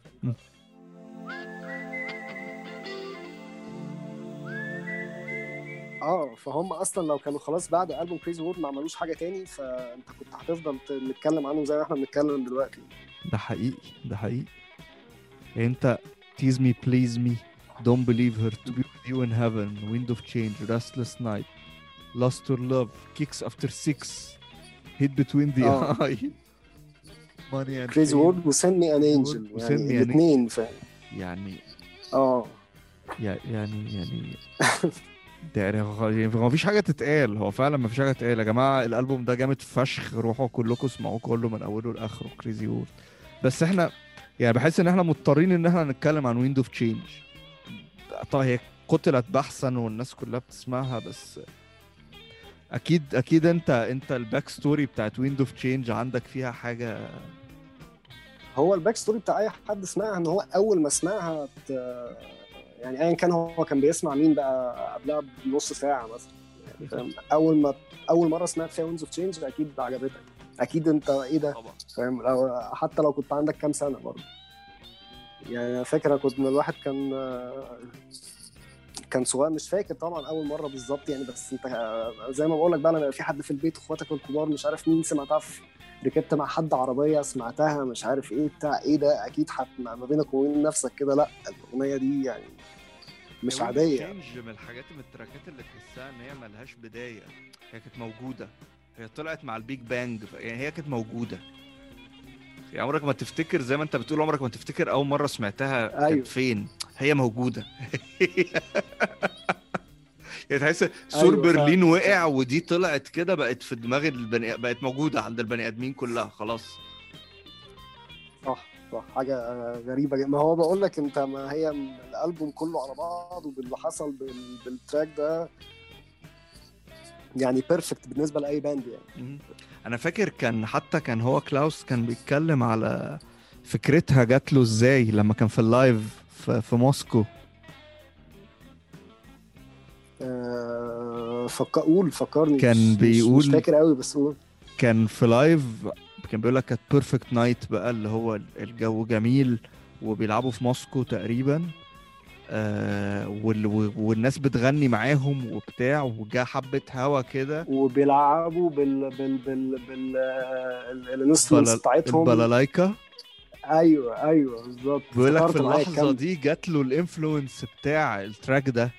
آه فهم أصلا لو كانوا خلاص بعد ألبوم Crazy World ما عملوش حاجة تاني فأنت كنت هتفضل نتكلم عنهم زي ما إحنا بنتكلم دلوقتي. ده حقيقي ده حقيقي. أنت tease me please me. Don't believe her to be with you in heaven. Wind of change restless night. Lost your love kicks after six. Hit between the آه. eye. Money and. وورد وسند مي ان انجل وسend يعني me an الاثنين فاهم يعني آه. يع- يعني يعني يعني هو يعني مفيش حاجة تتقال. هو فعلا مفيش حاجة تتقال. يا جماعة الألبوم ده جامد فشخ. روحوا كلكم اسمعوه كله من أوله لآخره. كريزي وورد بس إحنا يعني بحس إن إحنا مضطرين إن إحنا نتكلم عن Wind of Change طيب هي قتلت بحثا والناس كلها بتسمعها بس أكيد أكيد أنت أنت ال backstory بتاعت Wind of Change عندك فيها حاجة. هو ال backstory بتاع أي حد سمعها إن هو أول ما سمعها يعني ايا كان هو كان بيسمع مين بقى قبلها بنص ساعة مثلا. يعني فاهم؟ أول ما أول مرة سمعت فيها Winds of Change أكيد عجبتك. أكيد أنت إيه ده؟ فاهم؟ لو حتى لو كنت عندك كام سنة برضه. يعني أنا فاكر كنت الواحد كان كان صغير مش فاكر طبعا أول مرة بالظبط يعني بس أنت زي ما بقول لك بقى لما في حد في البيت أخواتك الكبار مش عارف مين سمعتها في ركبت مع حد عربية سمعتها مش عارف إيه بتاع إيه ده؟ أكيد حت ما بينك وبين نفسك كده لأ الأغنية دي يعني مش عادية. Change من الحاجات من التراكات اللي تحسها إن هي ملهاش بداية هي كانت موجودة. هي طلعت مع ال Big Bang يعني هي كانت موجودة. يعني عمرك ما تفتكر زي ما أنت بتقول عمرك ما تفتكر أول مرة سمعتها أيوة. كانت فين؟ هي موجودة. يعني تحس سور أيوة، برلين فعلا. وقع ودي طلعت كده بقت في دماغ البني بقت موجودة عند البني آدمين كلها خلاص. صح صح حاجة غريبة جدا. ما هو بقول لك انت ما هي الألبوم كله على بعضه باللي حصل بال... بال track ده يعني perfect بالنسبة لأي band يعني. أنا فاكر كان حتى كان هو كلاوس كان بيتكلم على فكرتها جات له إزاي لما كان في ال live في, في موسكو؟ آه فك... قول فكرني. كان مش- بيقول- مش فاكر قوي بس قول. كان في live كان بيقول لك كانت perfect night بقى اللي هو الجو جميل وبيلعبوا في موسكو تقريبا آه وال والناس بتغني معاهم وبتاع وجا حبة هوا كده. وبيلعبوا بال بال بال بال ال instruments بلال- بتاعتهم. البلالايكا أيوه أيوه بالظبط. بيقول لك في الكام- دي جات له ال influence بتاع ال track ده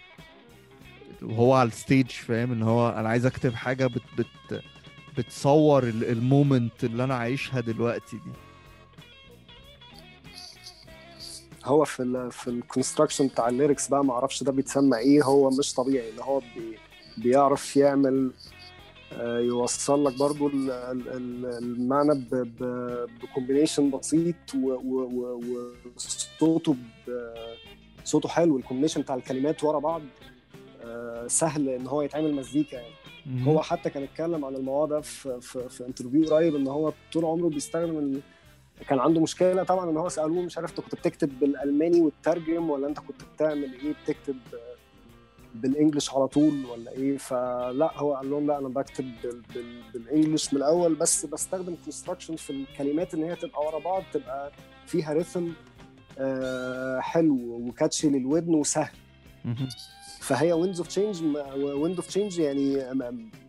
وهو على ال stage فاهم؟ إن هو أنا عايز أكتب حاجة بت بت بتصور ال- moment اللي أنا عايشها دلوقتي دي. هو في ال في ال construction بتاع ال lyrics بقى ما أعرفش ده بيتسمى إيه هو مش طبيعي إن هو بي بيعرف يعمل يوصل لك برضو ال- ال- ال- المعنى ب combination بسيط وصوته صوته حلو. ال combination بتاع الكلمات ورا بعض آه، سهل إن هو يتعمل مزيكا يعني. هو حتى كان اتكلم عن الموضوع ده في في, في interview قريب إن هو طول عمره بيستخدم. كان عنده مشكلة طبعا إن هو سألوه مش عارف أنت كنت بتكتب بالألماني وتترجم ولا أنت كنت بتعمل إيه؟ بتكتب بال English على طول ولا إيه فلا هو قال لهم لا أنا بكتب بال... بال... بال English من الأول بس بستخدم construction في الكلمات إن هي تبقى ورا بعض تبقى فيها rhythm آه حلو و catchy للودن وسهل. فهي Winds of Change Wind of Change يعني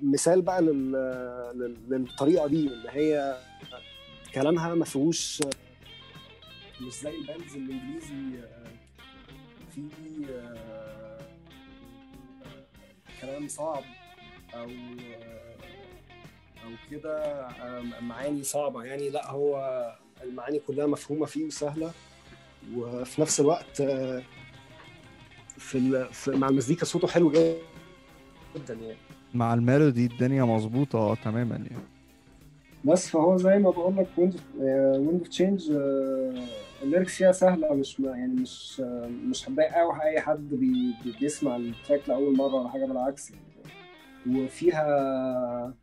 مثال بقى لل... لل- للطريقة دي إن هي كلامها ما فيهوش مش زي الباندز الإنجليزي آه، في آه، كلام صعب أو أو كده آه، معاني صعبة. يعني لا هو المعاني كلها مفهومة فيه وسهلة. وفي نفس الوقت آه، في. في مع المزيكا صوته حلو جدا يعني. مع ال melody الدنيا مظبوطة آه تماما يعني. بس فهو زي ما بقول لك Wind Wind of Change ال lyrics فيها سهلة مش ما- يعني مش مش هتضايق قوي أي حد بي بي- بيسمع ال track لأول مرة ولا حاجة بالعكس يعني. وفيها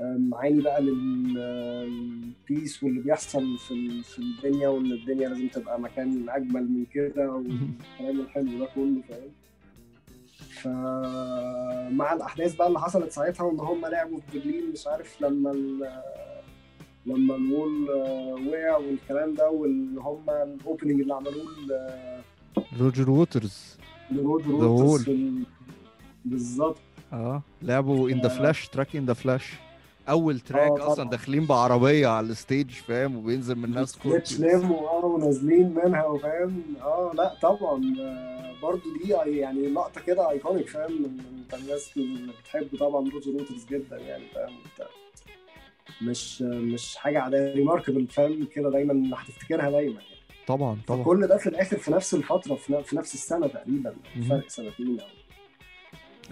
معاني بقى لل peace واللي بيحصل في في الدنيا وإن الدنيا لازم تبقى مكان أجمل من كده والكلام الحلو ده كله فاهم؟ فمع الأحداث بقى اللي حصلت ساعتها وإن هم لعبوا في برلين مش عارف لما لما ال Wall آه، وقع والكلام ده وان هم ال opening اللي عملوه ل- روجر ووترز. في ال- بالظبط. آه لعبوا In the. Flesh track In the Flesh أول track آه،. أصلا داخلين بعربية على ال stage فاهم؟ وبينزل سكتش Scorpions limo آه ونازلين منها وفاهم؟ آه لأ طبعا. آه، برضو دي يعني لقطة كده iconic فاهم؟ من انت الناس اللي بتحب طبعا روجر ووترز جدا يعني فاهم؟ انت مش مش حاجة عادية remarkable فاهم؟ كده دايما هتفتكرها دايما يعني. طبعا طبعا. كل ده في الآخر في نفس الفترة في نفس السنة تقريبا. فرق سنتين أو.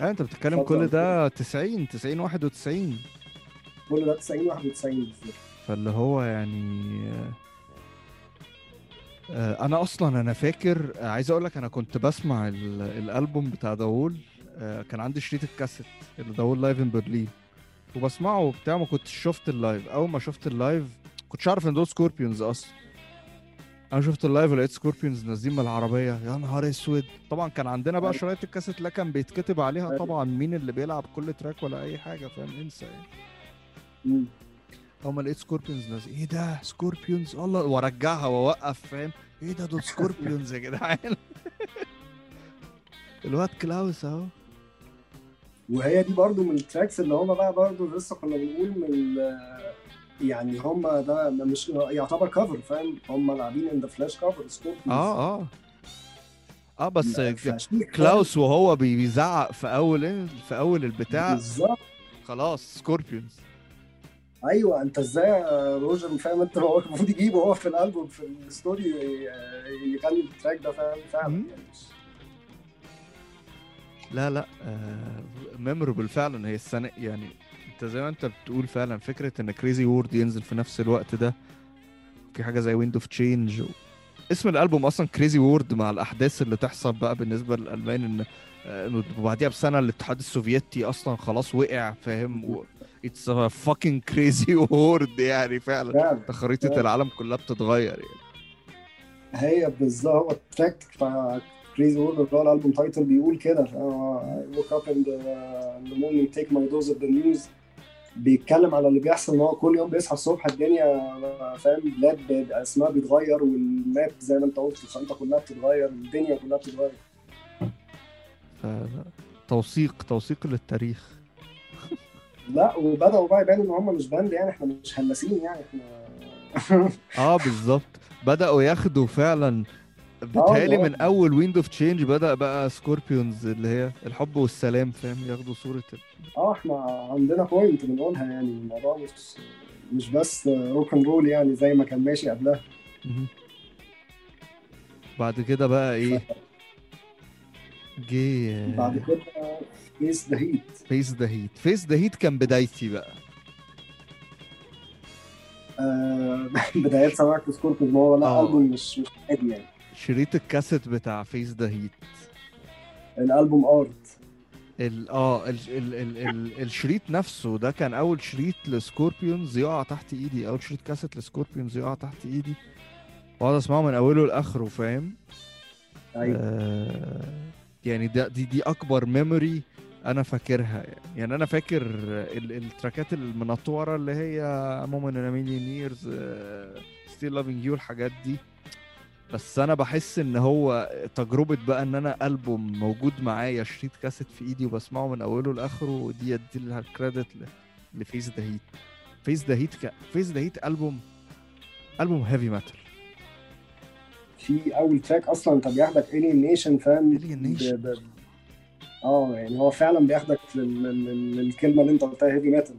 آه أنت بتتكلم كل ده 90 90 91 كل ده 90 91 بالظبط. فاللي هو يعني آه، آه، أنا أصلا أنا فاكر آه، عايز أقول لك أنا كنت بسمع ال- الألبوم بتاع The Wall كان عندي شريط الكاسيت اللي The Wall Live in Berlin وبسمعه وبتاع ما كنتش شفت ال live. أول ما شفت ال live كنتش عارف إن دول Scorpions أصلا. أنا شفت ال live ولقيت Scorpions نازلين من العربية. يا نهار أسود. طبعا كان عندنا بقى شرايط الكاسيت لا كان بيتكتب عليها. طبعا مين اللي بيلعب كل track ولا أي حاجة فاهم؟ إنسى يعني. أول ما لقيت Scorpions نازل إيه ده؟ Scorpions؟ الله وارجعها وأوقف فاهم؟ إيه ده؟ دول Scorpions يا جدعان. الواد كلاوس أهو. وهي دي برضو من ال tracks اللي هما بقى برضو لسه كنا بنقول من يعني هما ده مش يعتبر cover فاهم؟ هما لاعبين In the Flesh cover آه آه. آه بس كلاوس وهو بي- بيزعق في أول في أول؟ البتاع. بالظبط. خلاص Scorpions أيوه أنت إزاي روجر؟ فاهم؟ أنت هو المفروض يجيبه هو في الألبوم في الاستوديو ي- يغني ال track ده فاهم؟ فعلا. يعني مش- لا لا memorable فعلا. هي السنة يعني أنت زي ما أنت بتقول فعلا فكرة إن Crazy World ينزل في نفس الوقت ده في حاجة زي Wind of Change اسم الألبوم أصلا Crazy World مع الأحداث اللي تحصل بقى بالنسبة للالمان إن آه، وبعديها بسنة الاتحاد السوفيتي أصلا خلاص وقع فاهم؟ it's fucking crazy world يعني فعلا. خريطة. العالم كلها بتتغير يعني. هي بالظبط هو ال track Crazy World اللي هو الألبوم title بيقول كده wake up in the morning take my dose of the news بيتكلم على اللي بيحصل إن هو كل يوم بيصحى الصبح الدنيا فاهم بلاد اسمها بيتغير وال map زي ما أنت قلت الخريطة كلها بتتغير الدنيا كلها بتتغير. توثيق توثيق للتاريخ. لا وبدأوا بقى يبانوا إن هم مش band يعني إحنا مش هلاسين يعني إحنا آه بالظبط. بدأوا ياخدوا فعلا بتهيألي آه. من أول Wind of Change بدأ بقى Scorpions اللي هي الحب والسلام فاهم ياخدوا صورة. آه إحنا عندنا point بنقولها يعني الموضوع مش مش بس rock and roll يعني زي ما كان ماشي قبلها. بعد كده بقى إيه جه بعد كده فيس ذا هيت فيس ذا هيت فيس ذا هيت كان بدايتي بقى بدايات سماعك Scorpion هو لا آه. ألبوم مش مش عادي يعني شريط الكاسيت بتاع Face the Heat الألبوم ارت ال آه ال ال ال ال الشريط نفسه ده كان أول شريط ل Scorpions يقع تحت إيدي. أول شريط كاسيت ل Scorpions يقع تحت إيدي. واقعد أسمعه من أوله لآخره فاهم؟ أيوه. آه يعني ده دي دي أكبر memory أنا فاكرها. يعني, يعني أنا فاكر ال- التراكات المنطورة اللي هي Moment in a Million Years Still Loving You الحاجات دي. بس أنا بحس إن هو تجربة بقى إن أنا ألبوم موجود معايا شريط كاسيت في إيدي وبسمعه من أوله لآخره دي أدي لها ال credit ل Face the Heat Face the Heat ك... Face the Heat ألبوم ألبوم heavy metal في أول track أصلا انت بياخدك Alien Nation فاهم. ب- ب- آه يعني هو فعلا بياخدك لل- لل- للكلمة اللي أنت قلتها heavy metal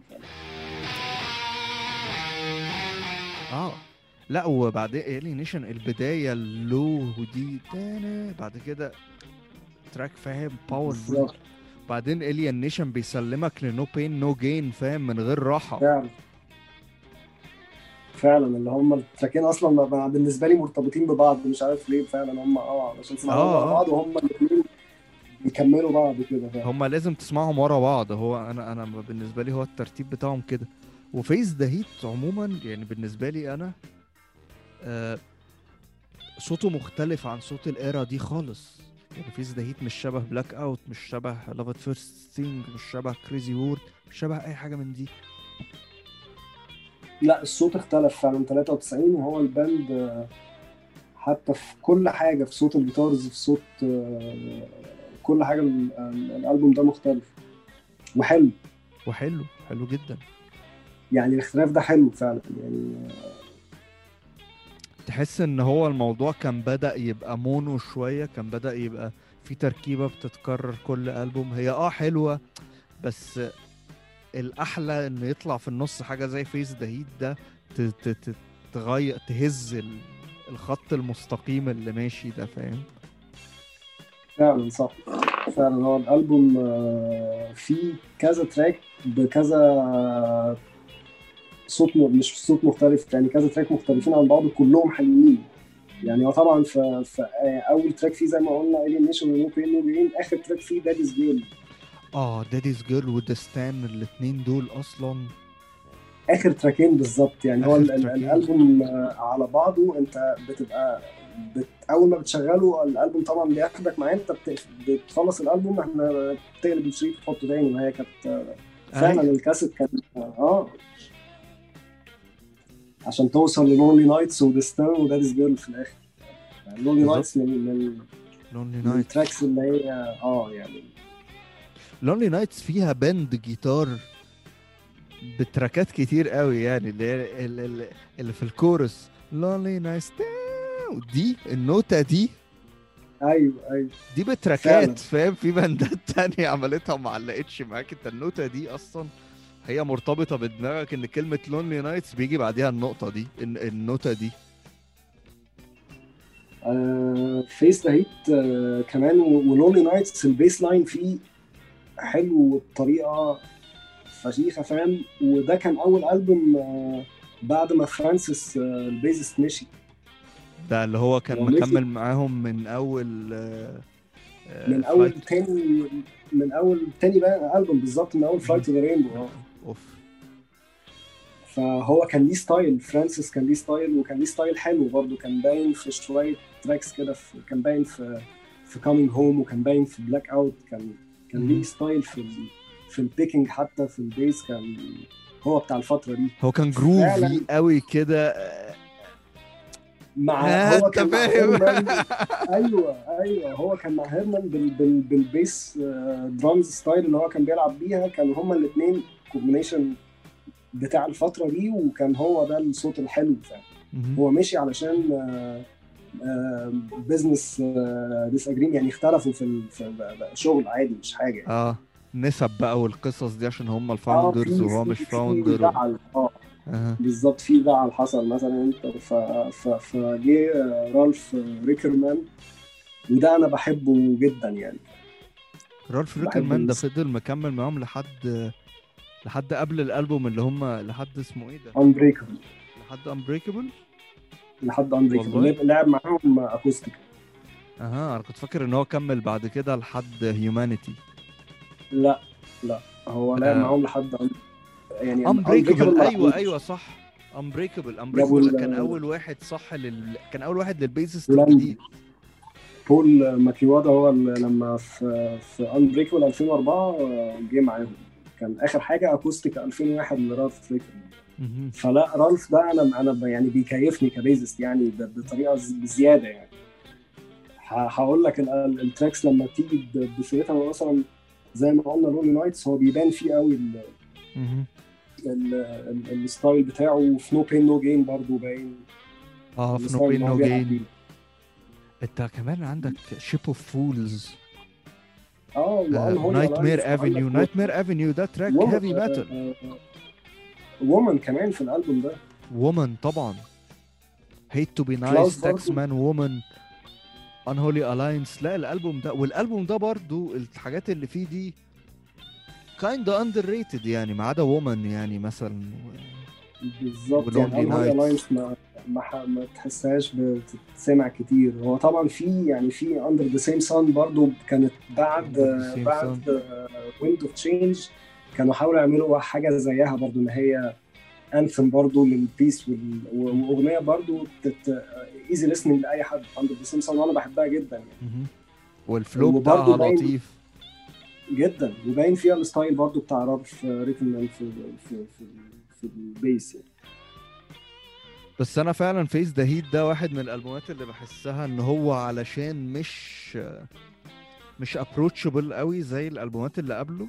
آه. لا وبعدين Alien Nation البداية ال low دي بعد كده track فاهم powerful بعدين Alien Nation بيسلمك ل No Pain No Gain فاهم من غير راحة. فعلا. فعلا اللي هم التراكين أصلا بالنسبة لي مرتبطين ببعض مش عارف ليه فعلا هم آه عشان سمعوا آه، مع آه. بعض وهم الاثنين بيكملوا بعض كده فعلا. هما لازم تسمعهم ورا بعض. هو أنا أنا بالنسبة لي هو الترتيب بتاعهم كده. و Face the Heat عموما يعني بالنسبة لي أنا صوته مختلف عن صوت ال era دي خالص. يعني Face the Heat مش شبه Blackout مش شبه Love at First Sting مش شبه Crazy World مش شبه أي حاجة من دي. لا الصوت اختلف فعلا. 93 وهو ال band آه، حتى في كل حاجة في صوت ال guitars في صوت آه، كل حاجة ال- ال- الألبوم ده مختلف. وحلو. وحلو حلو جدا. يعني الاختلاف ده حلو فعلا. يعني تحس إن هو الموضوع كان بدأ يبقى mono شوية كان بدأ يبقى في تركيبة بتتكرر كل ألبوم. هي آه حلوة بس الأحلى إن يطلع في النص حاجة زي Face the Heat ده تغير تهز ال- الخط المستقيم اللي ماشي ده فاهم؟ فعلا صح. فعلا هو الألبوم آه، فيه كذا track بكذا صوت مش صوت مختلف يعني كذا track مختلفين عن بعض كلهم حلوين يعني هو طبعا في, في أول track فيه زي ما قلنا Alien Nation و No Pain No Gain آخر track فيه داديز جيرل آه داديز جيرل ودستان الاتنين دول أصلا آخر تراكين بالظبط يعني هو. الألبوم آه، على بعضه أنت بتبقى بت أول ما بتشغله الألبوم طبعا بياخدك معاه أنت بت- بتخلص الألبوم إحنا بتقلب الشريط تحطه تاني ما هي كانت آه، فعلا أيوة. الكاسيت كان آه عشان توصل ل Lonely Nights و Destin و Daddy's Girl في الآخر. Lonely بالظبط. Nights من من Lonely من Night ال tracks اللي هي آه يعني Lonely Nights فيها bend guitar بتراكات كتير قوي يعني اللي هي ال- ال- اللي في ال chorus. Lonely Nights دي النوتة دي. أيوه أيوه. دي. بتراكات فاهم؟ في باندات تانية عملتها وما علقتش معاك. انت النوتة دي أصلا هي مرتبطة بدماغك إن كلمة Lonely Nights بيجي بعديها النقطة دي الن- النوتة دي. Face the Heat كمان و Lonely Nights ال bass line فيه حلو بطريقة فشيخة فاهم؟ وده كان أول ألبوم آه، بعد ما فرانسيس آه، ال bassist مشي. ده اللي هو كان مكمل معاهم من أول آه، آه، من اول تاني من أول تاني بقى ألبوم بالظبط من أول Fly to the Rainbow اوف فهو كان ليه style فرانسيس كان ليه style وكان ليه style حلو برضه كان باين في شوية تراكس كده في كان باين في في Coming Home وكان باين في Blackout كان كان ليه. style في ال في ال picking حتى في ال bass كان هو بتاع الفترة دي هو كان groovy. قوي كده مع آه، هو كان مع هيرمان أيوه أيوه. هو كان مع هيرمان بال بال بال bass drums style اللي هو كان بيلعب بيها. كانوا هما الاثنين combination بتاع الفترة دي وكان هو ده الصوت الحلو فعلا. هو مشي علشان business disagreement يعني اختلفوا في شغل عادي مش حاجة يعني. آه. نسب بقى والقصص دي عشان هم آه، ال founders وهو مش founder آه. بالظبط في زعل حصل مثلا أنت ف... ف... فجه آه، رالف ريكرمان وده أنا بحبه جدا يعني. رالف ريكرمان ده فضل مكمل معاهم لحد لحد قبل الألبوم اللي هم لحد اسمه إيه ده؟ انبريكبل لحد انبريكابل لحد؟ انبريكبل لعب معاهم اكوستيك أها أنا كنت فاكر إن هو كمل بعد كده لحد Humanity لا لا هو لعب آه. معاهم لحد أن... يعني Unbreakable ما أيوه. أيوه صح. امبريكابل ال- كان أول واحد صح لل... كان أول واحد لل bassist. الجديد. بافل ماكيوادا هو اللي لما في في Unbreakable 2004 آه، جه معاهم. كان آخر حاجة acoustic 2001 لرالف مهم. فلا رالف ده أنا أنا يعني بيكيفني ك bassist يعني بطريقة بزيادة يعني. هقول لك ال- ال- ال tracks لما تيجي ب- بسيرتها مثلا زي ما قلنا Lonely Nights هو بيبان فيه قوي ال style بتاعه وفي No Pain No Gain برضه باين. آه في No Pain No Gain. انت كمان عندك Ship of Fools آه نايت مير افنيو نايت مير افنيو ده تراك هيفي ميتال Woman كمان في الألبوم ده. وومن طبعا. Hate to Be Nice. Taxman Woman, Unholy Alliance لا الألبوم ده والألبوم ده برضو الحاجات اللي فيه دي kind of underrated يعني ما عدا Woman يعني مثلا. بالظبط يعني Nights. Alliance ما ما, ما تحسهاش بتتسمع كتير. هو طبعا في يعني في Under the Same Sun برضو كانت بعد بعد Wind of Change كانوا حاولوا يعملوا حاجة زيها برضو إن هي anthem برضو لل peace وأغنية برضو easy listening لأي حد. Under the Same Sun وأنا بحبها جدا يعني. وال flow بتاعها لطيف. جدا وباين فيها ال style برضو بتاع رالف ريكمان في في في, في ال bass يعني. بس أنا فعلا Face the Heat ده واحد من الألبومات اللي بحسها إن هو علشان مش مش approachable قوي زي الألبومات اللي قبله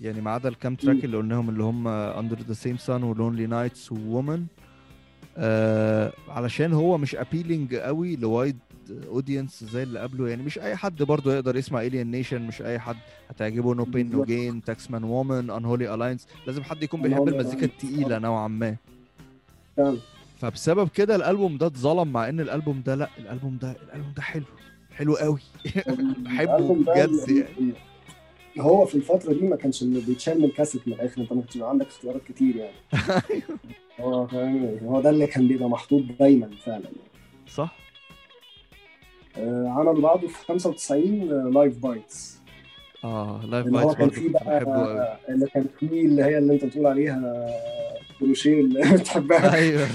يعني ما عدا الكام track. اللي قلناهم اللي هم Under the Same Sun و Lonely Nights و Woman آه علشان هو مش appealing قوي ل wide audience زي اللي قبله يعني مش أي حد برضه يقدر يسمع Alien Nation مش أي حد هتعجبه No Pain No Gain, Taxman Woman, Unholy Alliance لازم حد يكون بيحب المزيكا. التقيلة نوعا ما فبسبب كده الألبوم ده اتظلم مع إن الألبوم ده لأ الألبوم ده الألبوم ده حلو حلو قوي بحبه بجد ال- يعني. هو في الفترة دي ما كانش بيتشال من الكاسيت من الآخر أنت ما كانش عندك اختيارات كتير يعني هو فاهم هو ده اللي كان بيبقى محطوط دايما فعلا يعني. صح آه عملوا بعده في 95 Live Bites آه Live هو Bites كان فيه بقى اللي كان فيه اللي هي اللي أنت بتقول عليها كروشيه اللي بتحبها. أيوه.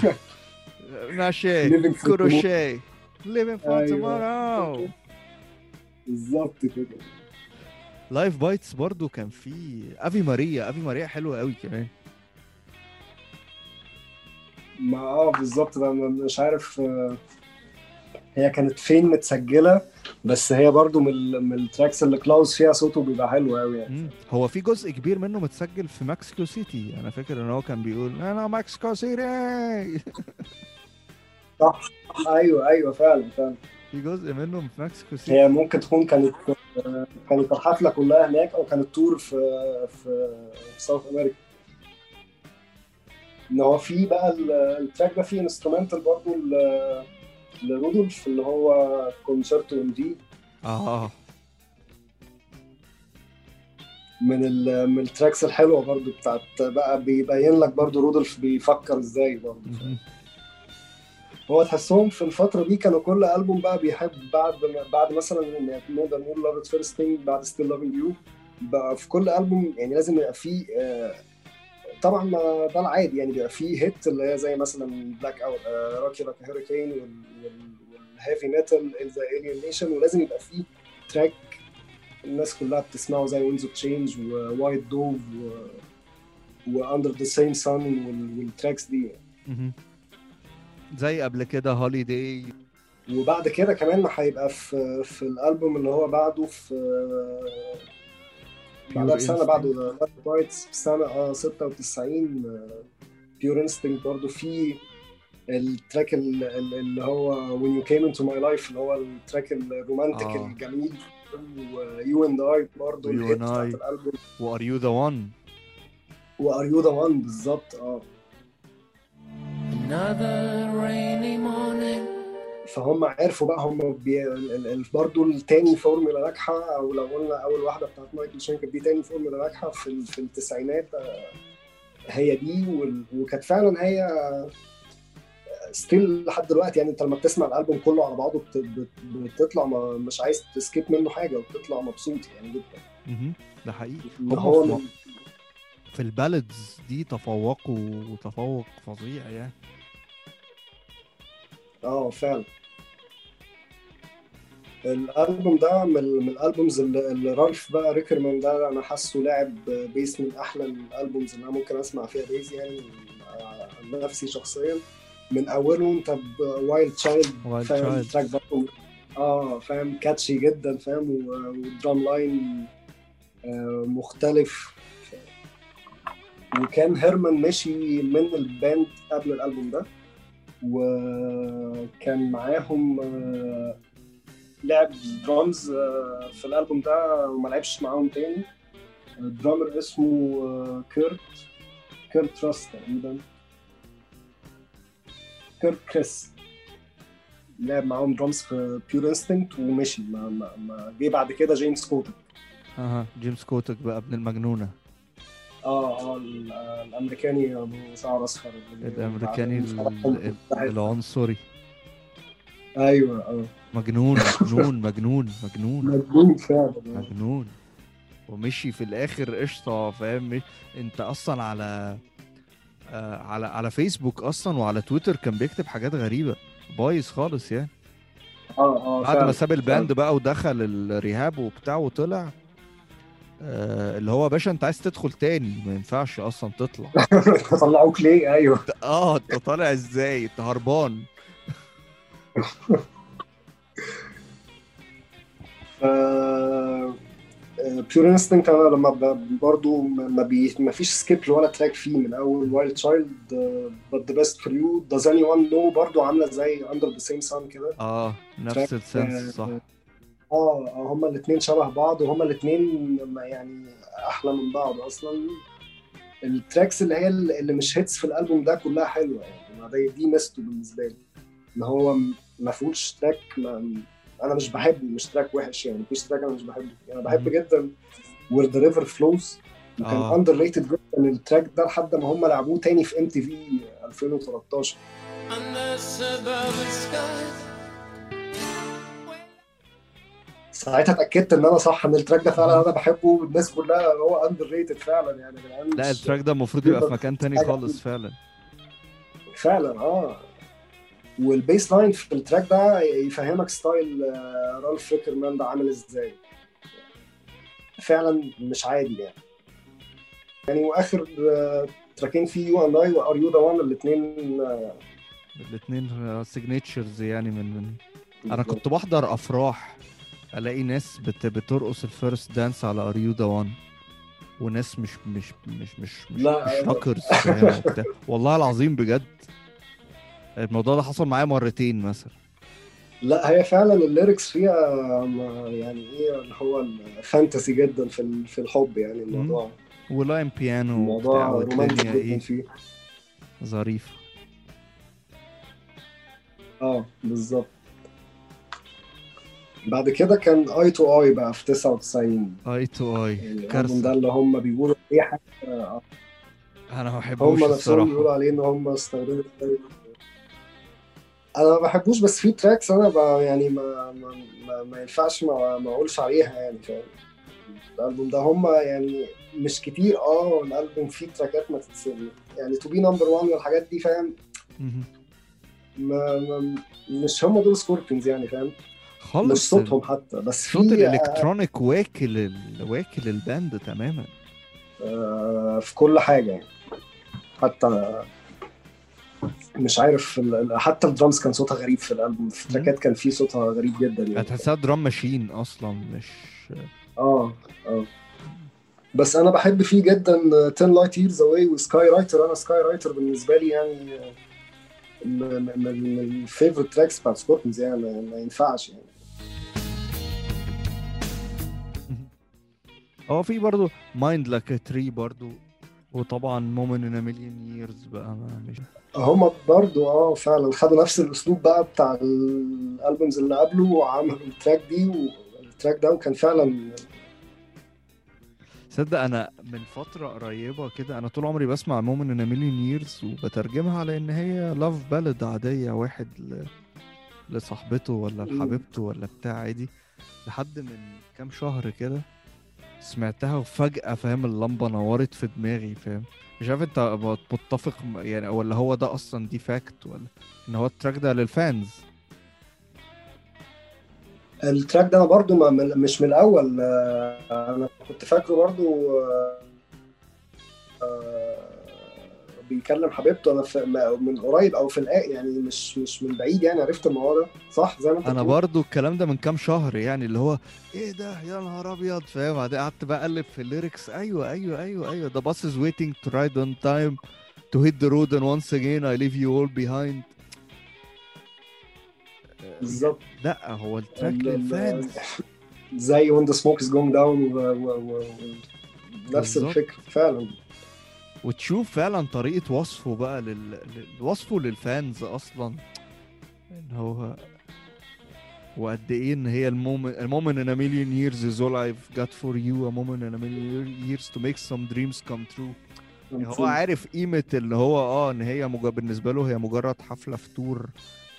ماشي. كروشيه. For أيوة. tomorrow. بالظبط كده. Live Bites برضو كان في Ave Maria, Ave Maria حلوة قوي كمان. ما آه بالظبط. أنا مش عارف آه، هي كانت فين متسجلة بس هي برضو من من ال tracks اللي كلاوز فيها صوته بيبقى حلو قوي يعني. هو في جزء كبير منه متسجل في ماكسيكو سيتي. أنا فاكر إن هو كان بيقول أنا ماكسيكو سيتي. صح. أيوه أيوه فعلا فعلا. في جزء منه في ماكسيكو سيتي. هي ممكن تكون كانت كانت الحفلة كلها هناك أو كانت tour في في South America إن هو في بقى ال- ال track ده فيه instrumental برضو لرودولف اللي هو Concerto in V. آه. من ال من ال tracks الحلوة برضو بتاعت بقى بيبين لك برضو رودولف بيفكر إزاي برضو. هو تحسهم في الفترة دي كانوا كل ألبوم بقى بيحب بعد بعد مثلا نقدر نقول Love at First Sting بعد Still Loving You بقى في كل ألبوم يعني لازم يبقى فيه آه، طبعا ما ده العادي يعني بيبقى فيه hit اللي هي زي مثلا Blackout, Rock You Like a Hurricane وال heavy metal زي Alien Nation ولازم يبقى فيه track الناس كلها بتسمعه زي Winds of Change و White Dove و Under the Same Sun وال tracks دي مهم. زي قبل كده Holiday وبعد كده كمان هيبقى في في الألبوم اللي هو بعده في بعدها بسنه بعده Bites في سنه آه 96 Pure Instinct برضه في ال track ال- ال- اللي هو When You Came Into My Life اللي هو ال track ال romantic آه. الجميل ويو اند اي برضه You الهيت and بتاعت I. الألبوم وار يو ذا وان وار يو ذا وان بالظبط آه Another rainy morning. فهم عرفوا بقى هم بي... ال- ال- برضه التاني فورمولا ناجحة أو لو قلنا أول واحدة بتاعت مايكل شينكر دي تاني فورمولا ناجحة في ال- في التسعينات آه، هي دي. وال... وكانت فعلا هي still لحد دلوقتي يعني انت لما بتسمع الألبوم كله على بعضه بت... بت... بتطلع ما... مش عايز ت skip منه حاجة وبتطلع مبسوط يعني جدا. ده حقيقي. هو في في ال ballads دي تفوقوا تفوق فظيع يعني. آه فعلا. الألبوم ده من, ال albums اللي, رالف بقى ريكرمان ده أنا حاسه لاعب bass من أحلى الألبومز اللي أنا ممكن أسمع فيها bass يعني عن نفسي شخصيا. من اوله انت ب Wild Child فاهم. ال track برضه آه فاهم؟ catchy جدا فاهم؟ وال drum line آه، مختلف. وكان هيرمان مشي من ال band قبل الألبوم ده وكان معاهم آه، لعب درامز آه، في الألبوم ده وما لعبش معاهم تاني. drummer اسمه آه، كيرت كيرت راس تقريبا. كيرت كريس لعب معاهم درامز في Pure Instinct ومشي. ما, ما, ما جه بعد كده جيمس كوتك أها جيمس كوتك بقى ابن المجنونة. آه آه ال- آه، الأمريكاني أبو شعر أصفر. الأمريكاني العنصري. أيوه آه. مجنون مجنون مجنون مجنون. مجنون فعلا مجنون. ومشي في الآخر قشطة فاهم؟ انت أصلا على آه على على فيسبوك أصلا وعلى تويتر كان بيكتب حاجات غريبة. بايظ خالص يعني. آه آه بعد ما. ساب الباند بقى ودخل الريهاب وبتاع وطلع آه اللي هو باشا انت عايز تدخل تاني ما ينفعش أصلا تطلع. طلعوك ليه؟ أيوه. آه انت طالع إزاي؟ انت هربان. ف Pure Instinct أنا لما ب- برضو ما, بي... ما فيش skip ولا track فيه من أول Wild Child but the best for you does anyone know برضو عاملة زي under the same sun كده؟ آه نفس ال sense صح. آه آه، هما الاثنين شبه بعض وهما الاثنين يعني أحلى من بعض أصلا. ال tracks اللي هي اللي مش hits في الألبوم ده كلها حلوة يعني دي, دي ميزته بالنسبة لي. ان هو ما فيهوش track ما أنا مش بحبه مش track وحش يعني مفيش track أنا مش بحبه أنا بحب. جدا Where the River Flows وكان آه. underrated جدا ال track ده لحد ما هم لعبوه تاني في MTV 2013 Under suburban skies. ساعتها اتأكدت إن أنا صح إن ال track ده فعلا أنا بحبه والناس كلها هو underrated فعلا يعني لا ال track ده المفروض يبقى في مكان تاني خالص فعلا فعلا آه وال bass line في ال track ده يفهمك style آه، رالف ريكرمان ده عامل إزاي. فعلا مش عادي يعني. يعني وآخر آه، trackين فيه You and I و Are You the One الاثنين الاثنين signatures يعني من من أنا كنت بحضر أفراح ألاقي ناس بت... بترقص ال first dance على Are You the One وناس مش مش مش مش مش, مش. هاكرز وبتاع. والله العظيم بجد. الموضوع ده حصل معايا مرتين مثلا. لا هي فعلا ال lyrics فيها يعني إيه اللي هو fantasy جدا في في الحب يعني الموضوع و line بيانو الموضوع والدنيا جدا إيه. فيه. ظريفه آه بالظبط. بعد كده كان Eye to Eye بقى في 99 Eye to Eye يعني كارثة. ده اللي هم بيقولوا اي حاجة آه، أنا ما بحبوش هم نفسهم بيقولوا عليه إن هم استخدموا أنا ما بحبوش بس في tracks أنا ب... يعني ما ما, ما, ما ينفعش ما, ما اقولش عليها يعني فاهم؟ الالبوم ده هم يعني مش كتير آه الالبوم فيه trackات ما تتسمع يعني To Be Number 1 والحاجات دي فاهم. ما ما مش هم دول سكوربيونز يعني فاهم؟ مش خالص صوتهم حتى بس في صوت ال electronic واكل ال... واكل ال band تماما. آه، في كل حاجة يعني. حتى مش عارف حتى الدرامز كان صوتها غريب في الألبوم. في trackات كان فيه صوتها غريب جدا يعني. هتحسها drum machine أصلا مش آه آه. بس أنا بحب فيه جدا 10 light years away و Skywriter أنا Skywriter بالنسبة لي يعني من من- من ال favorite tracks بتاعت سكوربيونز يعني ما ما ينفعش يعني. هو في برضه Mind Like a Tree برضه وطبعا Moment in a Million Years بقى ما مش هما برضو آه فعلا خدوا نفس الأسلوب بقى بتاع ال albums اللي قبله وعملوا ال track دي وال track ده وكان فعلا صدق أنا من فترة قريبة كده أنا طول عمري بسمع Moment in a Million Years وبترجمها على إن هي love ballad عادية واحد ل... لصاحبته ولا. لحبيبته ولا بتاع عادي لحد من كام شهر كده سمعتها وفجأة فاهم اللمبة نورت في دماغي فاهم مش عارف انت متفق يعني ولا هو ده أصلا دي fact ولا إن هو ال track ده لل fans ال track ده أنا برضو مش من الأول آه، أنا كنت فاكره برضو بيكلم حبيبته أنا في من قريب أو في الآ يعني مش مش من بعيد يعني عرفت الموضوع ده. صح؟ زي ما أنت أنا؟ برضو الكلام ده من كام شهر يعني اللي هو إيه ده؟ يا نهار أبيض فاهم؟ بعدين قعدت بقى أقلب في ال lyrics أيوه أيوه أيوه أيوه. The bus is waiting to ride on time to hit the road and once again I leave you all behind. بالظبط. لا هو ال track ال- ال- لل fans زي when the smoke is going down و... و... و... و... نفس. الفكرة فعلا. وتشوف فعلا طريقة وصفه بقى لل... وصفه لل fans أصلا. إن هو وقد إيه إن هي ال moment ال moment a million years is all I've got for you. A moment in a million years to make some dreams come true. يعني هو عارف قيمة اللي هو آه إن هي مج... بالنسبة له هي مجرد حفلة في tour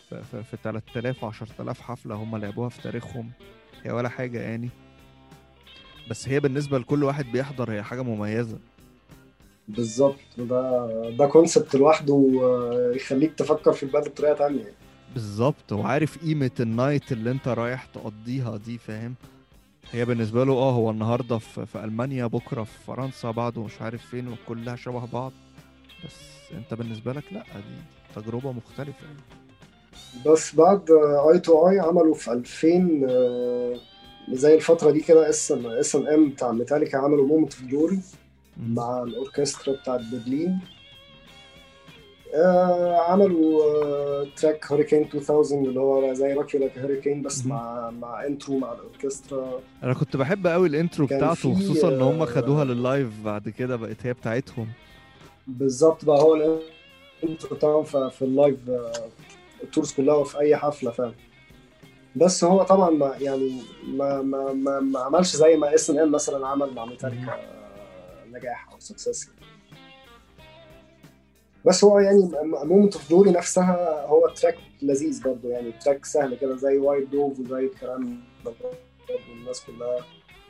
في, في, في 3000 10000 حفلة هم لعبوها في تاريخهم. هي ولا حاجة يعني. بس هي بالنسبة لكل واحد بيحضر هي حاجة مميزة. بالظبط. ده ده concept لوحده يخليك تفكر في البلد بطريقة تانية. بالظبط. وعارف قيمة ال night اللي انت رايح تقضيها دي فاهم؟ هي بالنسبة له آه هو النهاردة في, في ألمانيا بكرة في فرنسا بعده مش عارف فين وكلها شبه بعض. بس انت بالنسبة لك لا دي تجربة مختلفة. يعني. بس بعد Eye to Eye عملوا في 2000 آه، زي الفترة دي كده S&M S&M بتاع ميتاليكا عملوا Moment of Glory. مع الأوركسترا بتاعت برلين. آه، عملوا آه، track Hurricane 2000 اللي هو زي Rock You Like a Hurricane بس. مع مع intro مع الأوركسترا. أنا كنت بحب قوي ال intro بتاعته خصوصا إن هم آه، خدوها لل live بعد كده بقت هي بتاعتهم. بالظبط بقى هو ال intro بتاعهم في ال live آه، ال tours كلها وفي أي حفلة فعلا. بس هو طبعا ما يعني ما ما ما, ما عملش زي ما S&M مثلا عمل مع ميتاليكا آه، نجاح أو success بس هو يعني Moment of Glory نفسها هو track لذيذ برضه يعني track سهل كده زي White Dove وزي الكلام ده برضه الناس كلها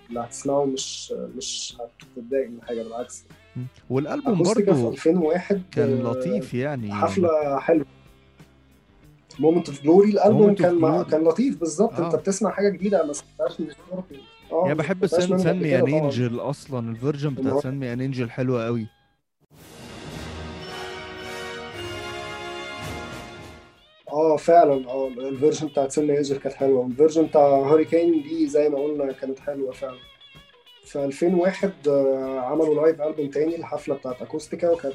اللي هتسمعه مش مش هتتضايق من حاجة بالعكس. والألبوم أكوستيكا في برضو 2001 كان آه، لطيف يعني. حفلة حلوة. مومنت اوف جلوري الالبوم كان مع... كان لطيف بالظبط. آه. أنت بتسمع حاجة جديدة ما سمعتهاش من يعني بحب ما سمعتهاش سن سن ان. انجل أصلا الفيرجن بتاع سن مي ان انجل حلوة قوي. آه فعلا. آه الفيرجن بتاعت سن ايجر كانت حلوة. والفيرجن بتاع هوريكين دي زي ما قلنا كانت حلوة فعلا. في 2001 آه، عملوا live album تاني الحفلة بتاعت Acoustica وكانت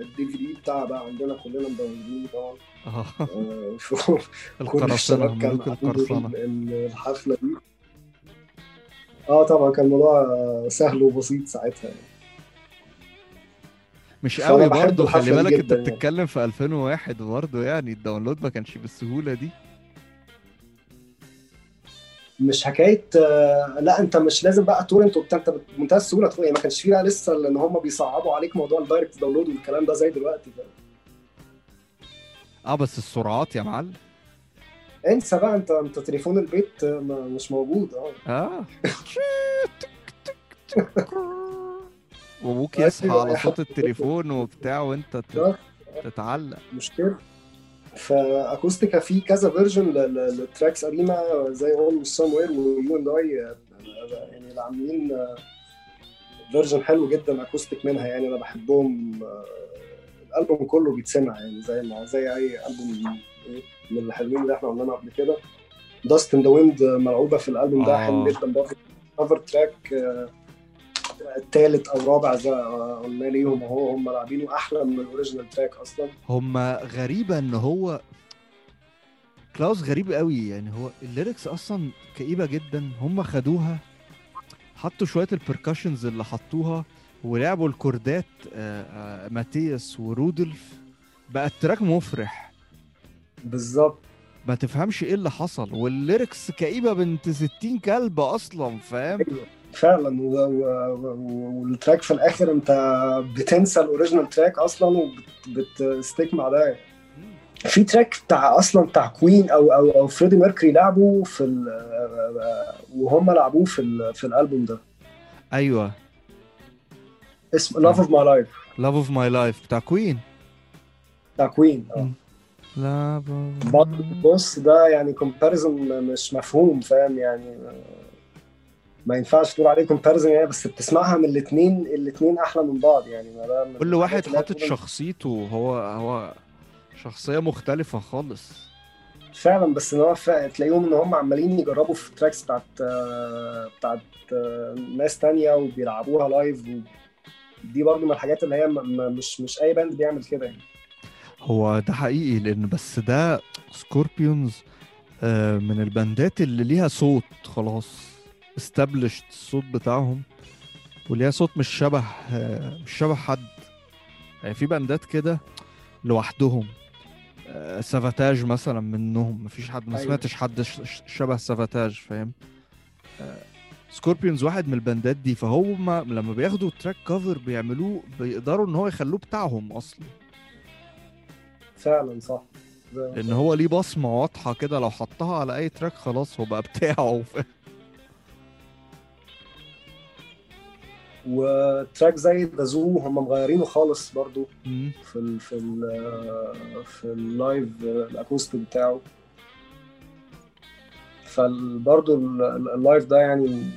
ال DVD بتاعها بقى عندنا كلنا مدونلدين طبعا آه. آه، القرصنه ملوك القرصنه ال- ال- الحفلة دي. آه طبعا كان الموضوع آه، سهل وبسيط ساعتها يعني. مش قوي برضه خلي بالك انت يعني. بتتكلم في 2001 برضه يعني ال download ما كانش بالسهولة دي مش حكاية آه، لا انت مش لازم بقى torrent وبتاع انت بمنتهى السهولة تقول يعني ما كانش فيه لسه ان هم بيصعبوا عليك موضوع ال direct download والكلام ده زي دلوقتي فاهم؟ آه بس السرعات يا معلم انسى بقى انت انت تليفون البيت ما- مش موجود آه. آه. وأبوك يصحى على صوت. التليفون وبتاع وأنت آه. تتعلق. مشكلة ف Acoustica في كذا version لل tracks قديمة زي Always Somewhere و You and I يعني اللي عاملين version حلو جدا acoustic منها يعني أنا بحبهم آه، الألبوم كله بيتسمع يعني زي ما زي أي ألبوم. من الحلوين اللي إحنا عملناها قبل كده. Dust in the Wind ملعوبة في الألبوم ده آه. حلو جدا برضه. cover track الثالث أو رابع زي قلنا ليهم وهو هم لاعبينه أحلى من ال original track أصلا. هما غريبة إن هو كلاوس غريب قوي. يعني هو ال lyrics أصلا كئيبة جدا. هما خدوها حطوا شوية ال percussions اللي حطوها ولعبوا ال chordات آه، آه، ماتياس ورودولف. بقى ال track مفرح. بالظبط. ما تفهمش إيه اللي حصل وال lyrics كئيبة بنت 60 كلب أصلا فاهم؟ فعلا. و... و... وال track في الآخر أنت بتنسى ال original track أصلا وبت stick مع ده في track بتاع أصلا بتاع كوين أو أو أو فريدي ميركوري لعبه في. وهم لعبوه في. في الألبوم ده. أيوه. اسمه Love of My Life Love of My Life بتاع كوين. بتاع كوين Love بص ده يعني comparison مش مفهوم فاهم؟ يعني ما ينفعش تقول عليه comparison يعني بس بتسمعها من الاثنين الاثنين أحلى من بعض يعني ما كل واحد حاطط شخصيته هو هو شخصية مختلفة خالص. فعلا بس إن هو تلاقيهم إن هم عمالين يجربوا في tracks بتاعت بتاعت ناس تانية وبيلعبوها live. دي برضو من الحاجات اللي هي مش مش أي band بيعمل كده يعني. هو ده حقيقي لأن بس ده سكوربيونز آه، من ال bandات اللي ليها صوت خلاص established الصوت بتاعهم وليها صوت مش شبه آه، مش شبه حد. يعني في bandات كده لوحدهم آه، سافاتاج مثلا منهم مفيش حد ما أيوة. سمعتش حد شبه سافاتاج فاهم؟ سكوربيونز واحد من ال bandات دي فهم لما بياخدوا track cover بيعملوه بيقدروا إن هو يخلوه بتاعهم أصلا. فعلا صح. لأن هو ليه بصمة واضحة كده لو حطها على أي track خلاص هو بقى بتاعه. و track زي دازو هم مغيرينه خالص برضو مم. في ال في ال في ال live ال acoustic بتاعه. فبرضه ال live ده يعني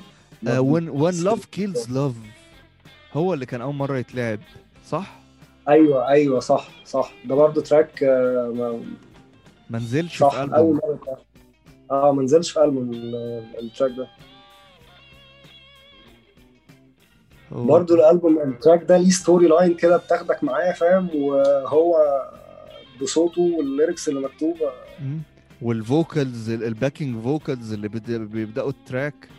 when when love kills love. هو اللي كان أول مرة يتلعب صح؟ أيوه أيوه صح صح. ده برضه تراك آه، ما- نزلش صح. في أول البوم مرة track. آه ما نزلش في ألبوم ال- ال track ده. برضه الألبوم ال track ده ليه story line كده بتاخدك معاه فاهم؟ وهو بصوته وال lyrics اللي مكتوبة. وال vocals ال backing vocals اللي بد- بيبدأوا ال track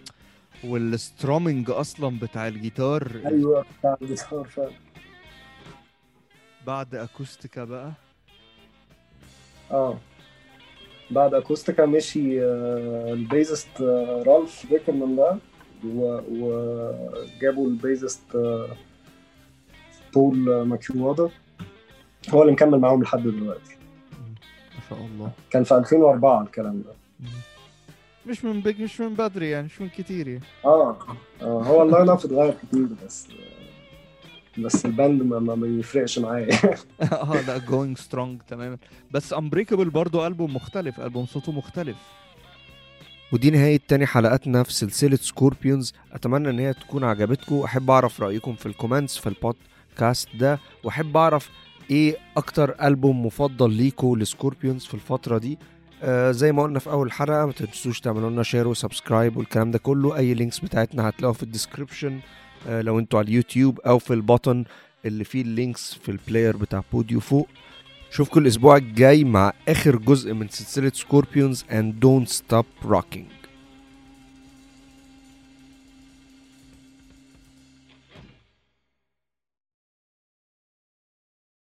وال strumming أصلا بتاع الجيتار. أيوه بتاع الجيتار فعلا. بعد Acoustica بقى؟ آه. بعد Acoustica مشي آه، ال bassist آه، رالف ريكرمان ده و- وجابوا ال bassist آه، بول آه، ماكيوادا. هو اللي مكمل معاهم لحد دلوقتي. ما شاء الله. كان في 2004 الكلام ده. مش من بيج مش من بدري يعني مش من كتير يعني. آه آه هو ال lineup اتغير كتير بس بس ال band ما, ما بيفرقش معايا. آه لا going strong تماما. بس Unbreakable برضو ألبوم مختلف ألبوم صوته مختلف. ودي نهاية تاني حلقاتنا في سلسلة سكوربيونز أتمنى إن هي تكون عجبتكم. أحب أعرف رأيكم في ال comments في البودكاست ده. وأحب أعرف إيه أكتر ألبوم مفضل ليكوا لسكوربيونز في الفترة دي. آه زي ما قلنا في أول حلقة ما تنسوش تعملوا لنا share و subscribe والكلام ده كله. أي links بتاعتنا هتلاقوها في ال description آه لو أنتوا على اليوتيوب أو في ال button اللي فيه ال links في ال player بتاع Podeo فوق. اشوفكم الأسبوع الجاي مع آخر جزء من سلسلة سكوربيونز and don't stop rocking